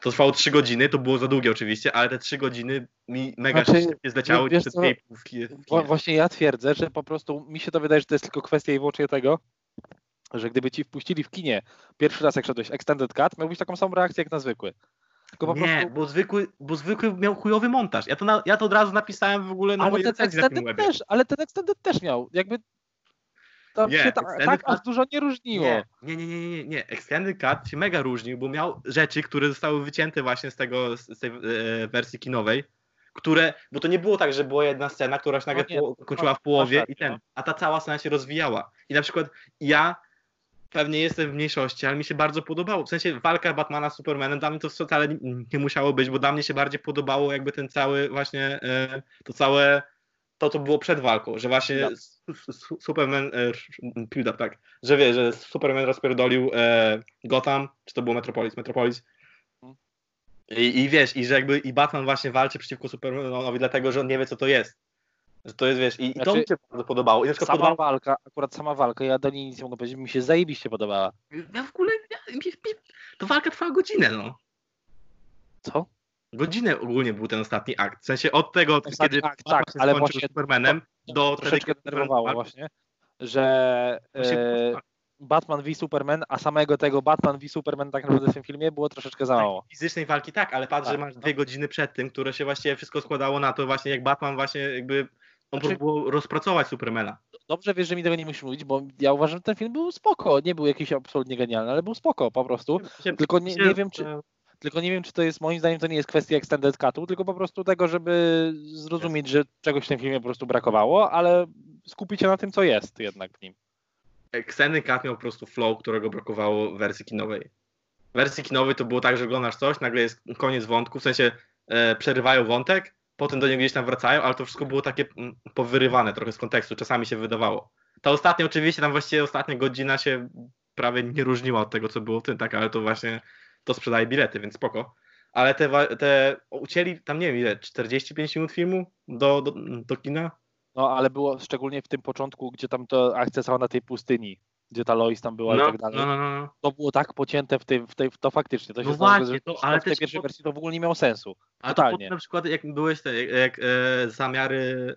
To trwało 3 godziny, to było za długie oczywiście, ale te 3 godziny mi mega Znaczy, szybko zleciały wiesz co, tej w kinie. Właśnie ja twierdzę, że po prostu mi się to wydaje, że to jest tylko kwestia i wyłącznie tego, że gdyby ci wpuścili w kinie pierwszy raz jak szedłeś Extended Cut, miałbyś taką samą reakcję jak na zwykły. Tylko po Nie, prostu... bo zwykły, bo zwykły miał chujowy montaż. Ja to, na, ja to od razu napisałem w ogóle na Ale mojej ten Extended też, ale ten Extended też miał. Jakby tam Nie, się ta, tak aż dużo nie różniło. Nie, nie, nie, nie, nie, nie. Extended Cut się mega różnił, bo miał rzeczy, które zostały wycięte właśnie z tego, z tej e, wersji kinowej, które, bo to nie było tak, że była jedna scena, która się nagle No nie, po, kończyła w połowie i ten, no. a ta cała scena się rozwijała. I na przykład ja pewnie jestem w mniejszości, ale mi się bardzo podobało. W sensie walka Batmana z Supermanem dla mnie to wcale nie, musiało być, bo dla mnie się bardziej podobało jakby ten cały właśnie, e, to całe, to co było przed walką, że właśnie s- Superman, e, build-up, tak, że wie, że Superman rozpierdolił e, Gotham, czy to było Metropolis, Metropolis. Mhm. I, I wiesz, i że jakby i Batman właśnie walczy przeciwko Supermanowi dlatego, że on nie wie co to jest. Że to jest, wiesz, i, i to Znaczy, mi się bardzo podobało. I na Sama podobało, walka, akurat sama walka, ja do niej nic nie mogę powiedzieć, mi się zajebiście podobała. ja w ogóle, ja, mi, mi, to walka trwała godzinę, no. Co? Godzinę ogólnie był ten ostatni akt. W sensie od tego, od Ostatni kiedy akt, Batman tak, się ale skończył właśnie z Supermanem, do wtedy, Troszeczkę kiedy denerwowało Superman- właśnie, że Właśnie e, Batman v Superman, a samego tego Batman v Superman tak naprawdę w tym filmie było troszeczkę za mało. Fizycznej walki tak, ale patrz, Tak, że masz no. dwie godziny przed tym, które się właściwie wszystko składało na to właśnie, jak Batman właśnie jakby Znaczy- próbował rozpracować Supermana. Dobrze wiesz, że mi tego nie musisz mówić, bo ja uważam, że ten film był spoko. Nie był jakiś absolutnie genialny, ale był spoko po prostu. Tylko nie, nie wiem, czy, tylko nie wiem, czy to jest, moim zdaniem, to nie jest kwestia extended cutu, tylko po prostu tego, żeby zrozumieć, że czegoś w tym filmie po prostu brakowało, ale skupić się na tym, co jest jednak w nim. Extended Cut miał po prostu flow, którego brakowało w wersji kinowej. W wersji kinowej to było tak, że oglądasz coś, nagle jest koniec wątku, w sensie e, przerywają wątek, potem do niego gdzieś tam wracają, ale to wszystko było takie mm, powyrywane trochę z kontekstu, czasami się wydawało. Ta ostatnia oczywiście, tam właściwie ostatnia godzina się prawie nie różniła od tego, co było w tym, tak, ale to właśnie to sprzedaje bilety, więc spoko. Ale te, te ucięli tam nie wiem ile, 45 minut filmu do, do, do kina? No, ale było szczególnie w tym początku, gdzie tam to akcja cała na tej pustyni, gdzie ta Lois tam była i No, tak dalej. no, no, no. To było tak pocięte w tej, w tej w to faktycznie. To się No właśnie, to- ale w tej pierwszej po- wersji to w ogóle nie miało sensu. Totalnie. na przykład jak byłeś te, jak, jak e, zamiary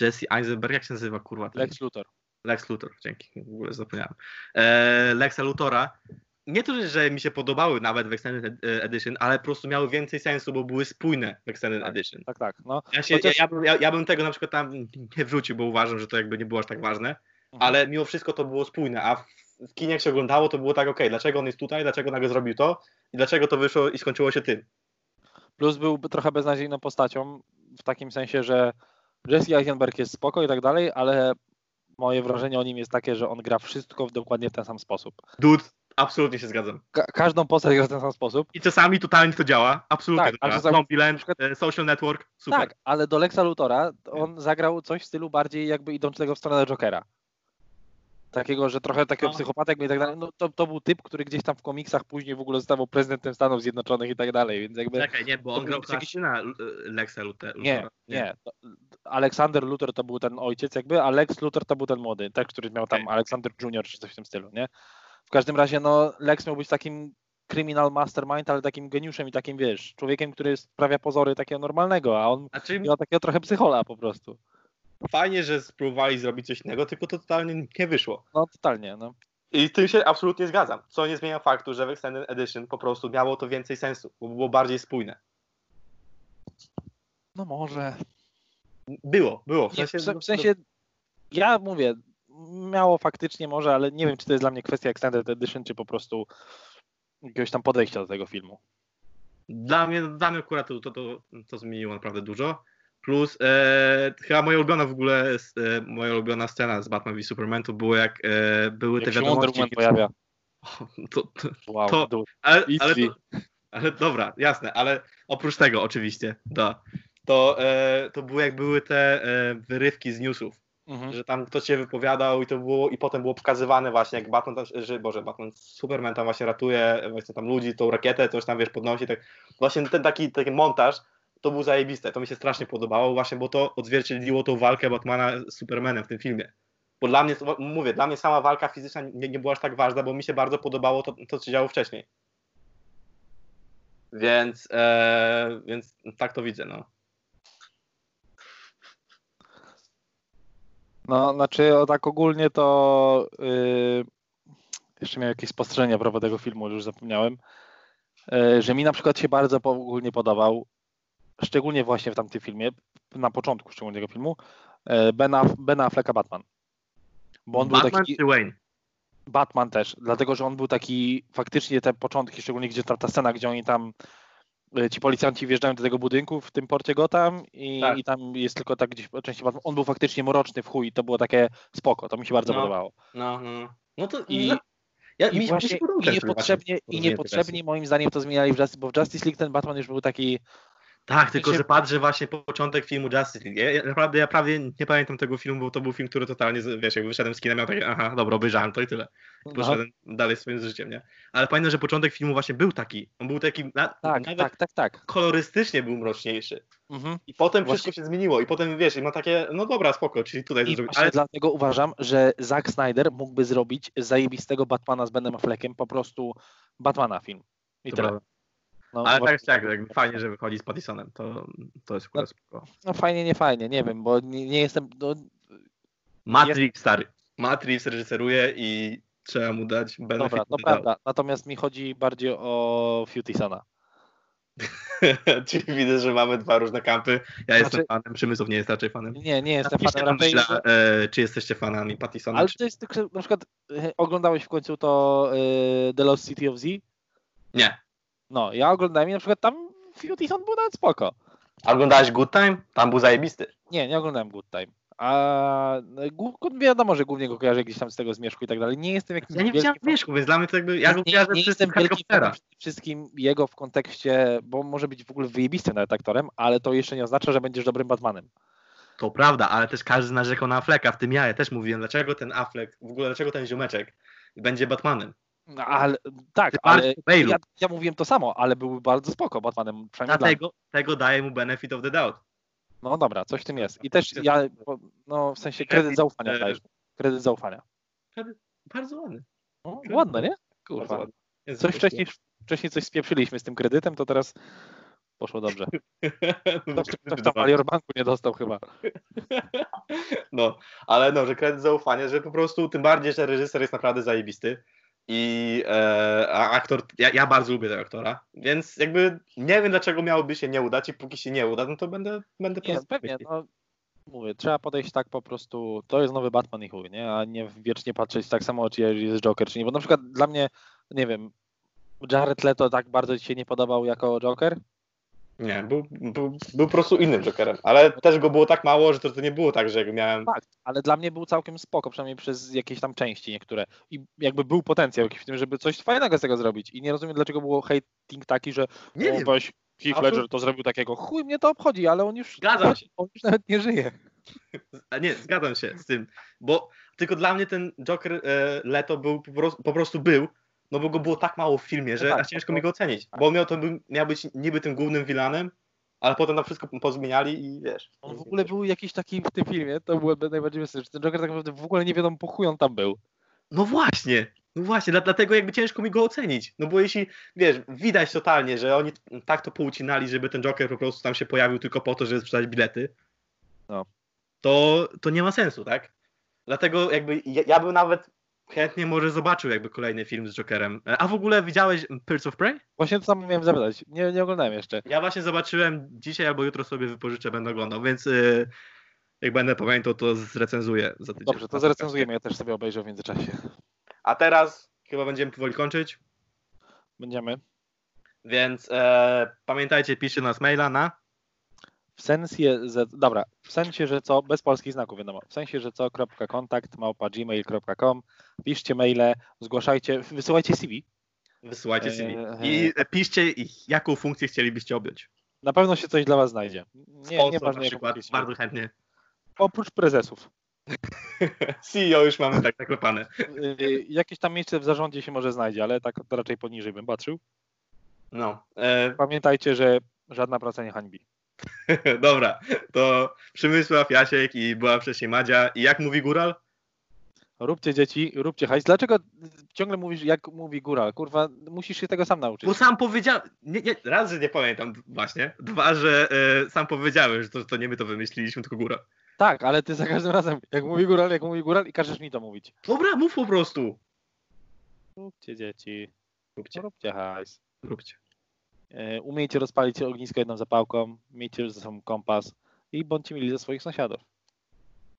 e, Jesse Eisenberg, jak się nazywa kurwa? ten- Lex Luthor. Lex Luthor, dzięki, w ogóle zapomniałem. E, Lexa Luthora. Nie to, że mi się podobały nawet w Extended Edition, ale po prostu miały więcej sensu, bo były spójne w Extended Tak. Edition. Tak, tak. No, Ja, się, Chociaż- ja, ja, bym- ja, bym tego na przykład tam nie wrzucił, bo uważam, że to jakby nie było aż tak ważne. Ale mimo wszystko to było spójne, a w, w kinie jak się oglądało, to było tak, okej, dlaczego on jest tutaj, dlaczego nagle zrobił to i dlaczego to wyszło i skończyło się tym. Plus był trochę beznadziejną postacią, w takim sensie, że Jesse Eisenberg jest spoko i tak dalej, ale moje wrażenie o nim jest takie, że on gra wszystko w dokładnie w ten sam sposób. Dude, absolutnie się zgadzam. Ka- każdą postać gra w ten sam sposób. I czasami totalnie to działa, absolutnie Tak, ale czasami- Zombieland, przykład- e, Social Network, super. Tak, ale do Lexa Luthora on zagrał coś w stylu bardziej jakby idącego w stronę Jokera. Takiego, że trochę takiego No. psychopata jakby i tak dalej. No, to, to był typ, który gdzieś tam w komiksach później w ogóle zostawał prezydentem Stanów Zjednoczonych i tak dalej, więc jakby... Czekaj, nie, bo on grał jakiś- jakiś Lexa Luthor. Nie, nie. Aleksander Luthor to był ten ojciec jakby, a Lex Luthor to był ten młody, tak, który miał tam Okej. Aleksander Junior czy coś w tym stylu, nie? W każdym razie, no, Lex miał być takim criminal mastermind, ale takim geniuszem i takim, wiesz, człowiekiem, który sprawia pozory takiego normalnego, a on Znaczy, miał takiego trochę psychola po prostu. Fajnie, że spróbowali zrobić coś innego, tylko to totalnie nie wyszło. No, totalnie, no. I z tym się absolutnie zgadzam. Co nie zmienia faktu, że w Extended Edition po prostu miało to więcej sensu, bo było bardziej spójne. No może. Było, było. W sensie, w, w sensie, ja mówię, miało faktycznie może, ale nie wiem, czy to jest dla mnie kwestia Extended Edition, czy po prostu jakiegoś tam podejścia do tego filmu. Dla mnie, dla mnie akurat to, to, to, to zmieniło naprawdę dużo. Plus e, chyba moja ulubiona w ogóle, e, moja ulubiona scena z Batman v Superman to było jak e, były Jak te się Wonder wiadomości. Woman pojawia. To, to, Wow, To- dude. ale, ale, to, ale dobra, jasne, ale oprócz tego oczywiście, da, to, e, to były jak były te e, wyrywki z newsów, Mhm. że tam ktoś się wypowiadał i to było, i potem było pokazywane właśnie, jak Batman, tam, że Boże, Batman, Superman tam właśnie ratuje właśnie tam ludzi, tą rakietę, coś tam, wiesz, podnosi, tak, właśnie ten taki, taki montaż, to był zajebiste, to mi się strasznie podobało właśnie, bo to odzwierciedliło tą walkę Batmana z Supermanem w tym filmie. Bo dla mnie, mówię, dla mnie sama walka fizyczna nie, nie była aż tak ważna, bo mi się bardzo podobało to, to co się działo wcześniej. Więc, e, więc tak to widzę, no. No, znaczy o tak ogólnie to yy, jeszcze miałem jakieś spostrzeżenia a propos tego filmu, już zapomniałem, yy, że mi na przykład się bardzo po- ogólnie podobał, szczególnie właśnie w tamtym filmie, na początku szczególnie tego filmu, yy, Ben, Aff- ben Afflecka Batman. Bo on był Batman taki, czy Wayne? Batman też, dlatego że on był taki, faktycznie te początki, szczególnie gdzie ta, ta scena, gdzie oni tam, y, ci policjanci wjeżdżają do tego budynku w tym porcie Gotham i, Tak. i tam jest tylko tak gdzieś po części Batman. On był faktycznie mroczny w chuj, to było takie spoko, to mi się bardzo No. podobało. No, no, no. To I- no, ja, I mi, właśnie i niepotrzebnie, i niepotrzebnie moim zdaniem to zmieniali w Justice, bo w Justice League ten Batman już był taki, Tak, tylko się- że patrz, że właśnie początek filmu Justice League. Ja, ja, naprawdę, ja prawie nie pamiętam tego filmu, bo to był film, który totalnie, wiesz, jak wyszedłem z kina, miał takie, aha, dobra, obejrzałem to i tyle. no, Poszedłem dalej swoim życiem, nie? Ale pamiętam, że początek filmu właśnie był taki. On był taki, na, tak, nawet tak, tak, tak. kolorystycznie był mroczniejszy. Mhm. I potem Właśnie- wszystko się zmieniło. I potem, wiesz, i ma takie, no dobra, spoko, czyli tutaj I zrobić. Ale dlatego uważam, że Zack Snyder mógłby zrobić zajebistego Batmana z Benem Affleckiem po prostu Batmana film. I To tyle. prawda. No, Ale właśnie- tak, tak, jakby fajnie, że wychodzi z Pattisonem. To, to jest akurat spoko. No fajnie, nie fajnie, nie wiem, bo nie, nie jestem. No, Matrix, stary. Matrix reżyseruje i trzeba mu dać benefit dobra, no prawda. Natomiast mi chodzi bardziej o Futisona. Czyli widzę, że mamy dwa różne kampy. Ja jestem Znaczy- fanem, Przemysław nie jest raczej fanem. Nie, nie jestem Napiszcie fanem raczej. źle, e, czy jesteście fanami Pattisona, Ale czy... to jest na przykład e, oglądałeś w końcu to e, The Lost City of Z? Nie. No, ja oglądałem i na przykład tam Futison był nawet spoko. A oglądałeś Good Time? Tam był zajebisty. Nie, nie oglądałem Good Time. A no, głó- wiadomo, że głównie go kojarzę gdzieś tam z tego zmierzchu i tak dalej. Nie jestem jakimś Ja nie widziałem Mieszku, więc dla mnie to jakby... Ja go nie, kojarzę nie jestem wielkim fanem przede wszystkim jego w kontekście, bo może być w ogóle wyjebistym nawet aktorem, ale to jeszcze nie oznacza, że będziesz dobrym Batmanem. To prawda, ale też każdy narzekał na Afflecka, w tym ja. Ja też mówiłem, dlaczego ten Affleck, w ogóle dlaczego ten ziomeczek będzie Batmanem. Ale tak, ale ja, ja mówiłem to samo, ale był bardzo spoko Batmanem. Dlatego tego daje mu benefit of the doubt. No dobra, coś w tym jest. I też ja, no w sensie kredyt zaufania E, dajesz. Kredyt zaufania. Bardzo ładny. No, ładne, nie? Kurwa. Coś wcześniej, wcześniej coś spieprzyliśmy z tym kredytem, to teraz poszło dobrze. Ktoś, ktoś tam Alior Banku nie dostał chyba. No, ale no, że kredyt zaufania, że po prostu, tym bardziej, że reżyser jest naprawdę zajebisty i e, a aktor, ja, ja bardzo lubię tego aktora, więc jakby nie wiem, dlaczego miałoby się nie udać i póki się nie uda, no to będę, będę Nie, pewnie, no mówię, trzeba podejść tak po prostu, to jest nowy Batman i chuj, nie? A nie wiecznie patrzeć tak samo, czy jest Joker, czy nie. Bo na przykład dla mnie, nie wiem, Jared Leto tak bardzo ci się nie podobał jako Joker? Nie, był, był, był po prostu innym Jokerem, ale też go było tak mało, że to, to nie było tak, że miałem... Tak, ale dla mnie był całkiem spoko, przynajmniej przez jakieś tam części niektóre. I jakby był potencjał jakiś w tym, żeby coś fajnego z tego zrobić. I nie rozumiem, dlaczego było hating taki, że Nie o, wiem. weź Heath Ledger to- to zrobił takiego. Chuj, mnie to obchodzi, ale on już, Zgadzam się. on już nawet nie żyje. A nie, zgadzam się z tym, bo tylko dla mnie ten Joker e, Leto był po prostu, po prostu był, no bo go było tak mało w filmie, że No tak, ciężko to- mi go ocenić, tak. bo on miał, to miał być niby tym głównym vilanem, ale potem na wszystko pozmieniali i wiesz. On w ogóle był jakiś taki w tym filmie, to było najbardziej wesołe, że ten Joker tak naprawdę w ogóle nie wiadomo po chuj on tam był. No właśnie, no właśnie, dla, dlatego jakby ciężko mi go ocenić, no bo jeśli, wiesz, widać totalnie, że oni tak to poucinali, żeby ten Joker po prostu tam się pojawił tylko po to, żeby sprzedać bilety, No. to, to nie ma sensu, tak? Dlatego jakby ja, ja bym nawet chętnie może zobaczył jakby kolejny film z Jokerem. E, A w ogóle widziałeś Birds of Prey? Właśnie to samo miałem zapytać, nie, nie oglądałem jeszcze. Ja właśnie zobaczyłem dzisiaj albo jutro sobie wypożyczę, będę oglądał, więc y, jak będę pamiętał, to zrecenzuję za tydzień. Dobrze, to zrecenzujemy, ja też sobie obejrzę w międzyczasie. A teraz chyba będziemy powoli kończyć, Będziemy. więc e, pamiętajcie, piszcie nas maila na W sensie, że, dobra, w sensie, że co, bez polskich znaków wiadomo, w sensie, że co, kropka kontakt, małpa gmail.com, piszcie maile, zgłaszajcie, wysyłajcie CV. Wysyłajcie CV. Eee. I piszcie, jaką funkcję chcielibyście objąć. Na pewno się coś dla was znajdzie. Nie, Sponsor nieważne, na jaką przykład, bardzo chętnie. Oprócz prezesów. CEO już mamy tak zaklepane. Jakieś tam miejsce w zarządzie się może znajdzie, ale tak to raczej poniżej bym patrzył. No, e, Pamiętajcie, że żadna praca nie hańbi. dobra, to Przemysław, Jasiek i była wcześniej Madzia. I jak mówi Góral? Róbcie dzieci, róbcie hajs. Dlaczego ciągle mówisz, jak mówi góra? Kurwa, musisz się tego sam nauczyć. Bo sam powiedział, nie, nie, raz, że nie pamiętam właśnie, dwa, że e, sam powiedziałem, że to, to nie my to wymyśliliśmy, tylko Góra. Tak, ale ty za każdym razem, jak mówi góral, jak mówi góral i każesz mi to mówić. Dobra, mów po prostu. Róbcie dzieci, Róbcie, róbcie hajs. róbcie. E, Umiejcie rozpalić ognisko jedną zapałką, miejcie ze sobą kompas i bądźcie mili ze swoich sąsiadów.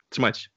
Trzymajcie się.